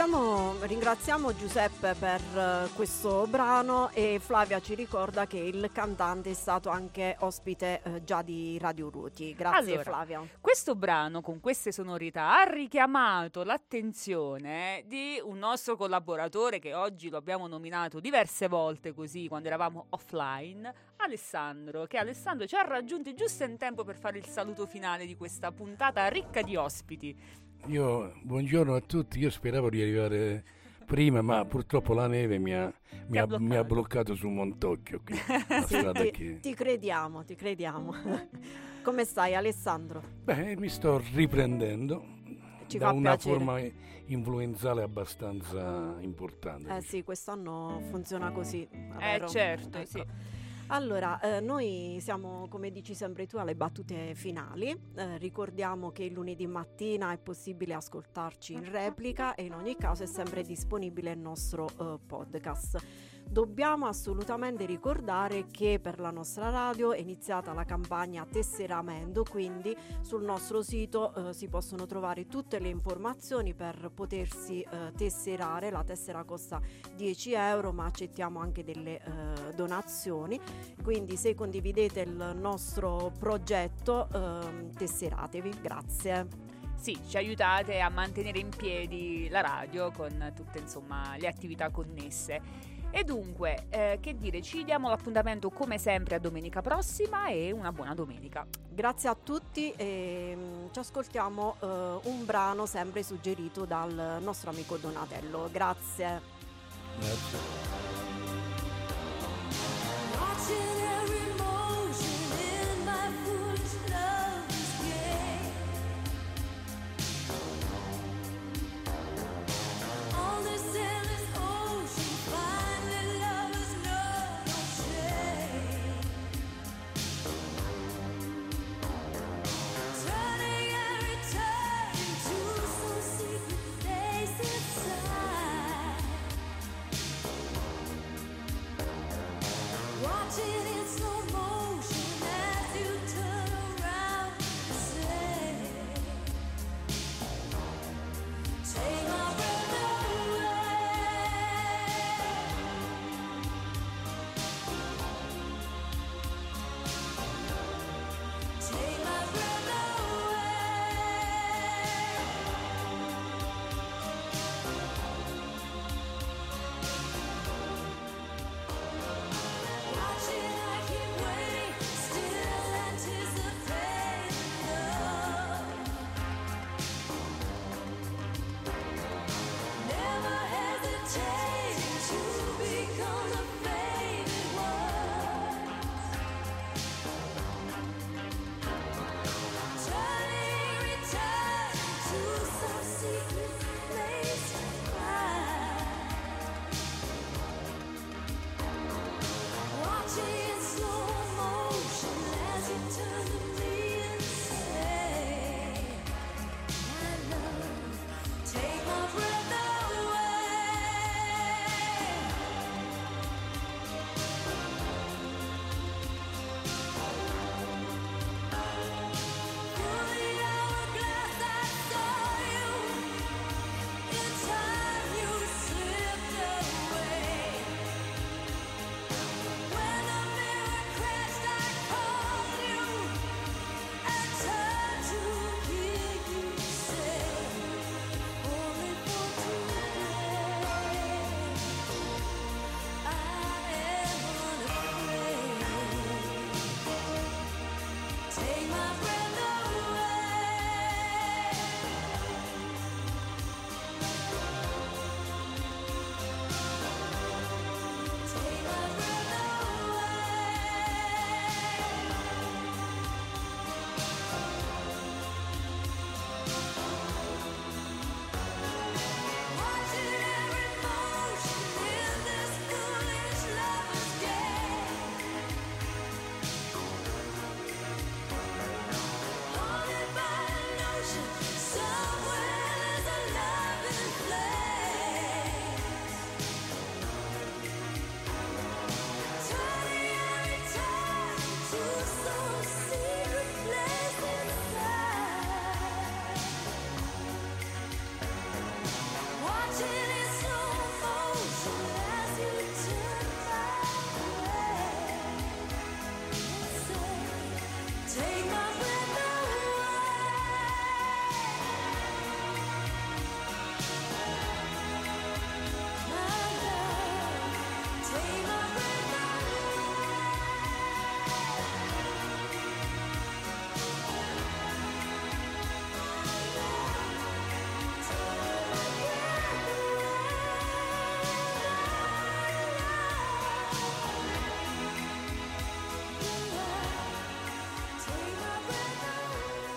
Ringraziamo, ringraziamo Giuseppe per eh, questo brano e Flavia ci ricorda che il cantante è stato anche ospite eh, già di Radio Ruti. Grazie Allora, Flavia. Questo brano con queste sonorità ha richiamato l'attenzione di un nostro collaboratore che oggi lo abbiamo nominato diverse volte così quando eravamo offline, Alessandro, che Alessandro ci ha raggiunti giusto in tempo per fare il saluto finale di questa puntata ricca di ospiti. Io, buongiorno a tutti, io speravo di arrivare prima, ma purtroppo la neve mi ha, mi ha ha- mi ha bloccato. bloccato su Montocchio. qui, [LAUGHS] Sì, ti, che- ti crediamo, ti crediamo. [LAUGHS] Come stai Alessandro? Beh, mi sto riprendendo Ci da fa una piacere. forma influenzale abbastanza importante. Eh sì, quest'anno funziona così. Eh vero? certo, Ecco. sì. Allora, eh, noi siamo, come dici sempre tu, alle battute finali. Eh, ricordiamo che il lunedì mattina è possibile ascoltarci in replica e in ogni caso è sempre disponibile il nostro eh, podcast. Dobbiamo assolutamente ricordare che per la nostra radio è iniziata la campagna tesseramento, quindi sul nostro sito eh, si possono trovare tutte le informazioni per potersi eh, tesserare. La tessera costa 10 euro, ma accettiamo anche delle eh, donazioni. Quindi se condividete il nostro progetto, ehm, tesseratevi. Grazie. Sì, ci aiutate a mantenere in piedi la radio con tutte insomma le attività connesse. E dunque, eh, che dire, ci diamo l'appuntamento come sempre a domenica prossima e una buona domenica. Grazie a tutti e mm, ci ascoltiamo eh, un brano sempre suggerito dal nostro amico Donatello. Grazie. Grazie.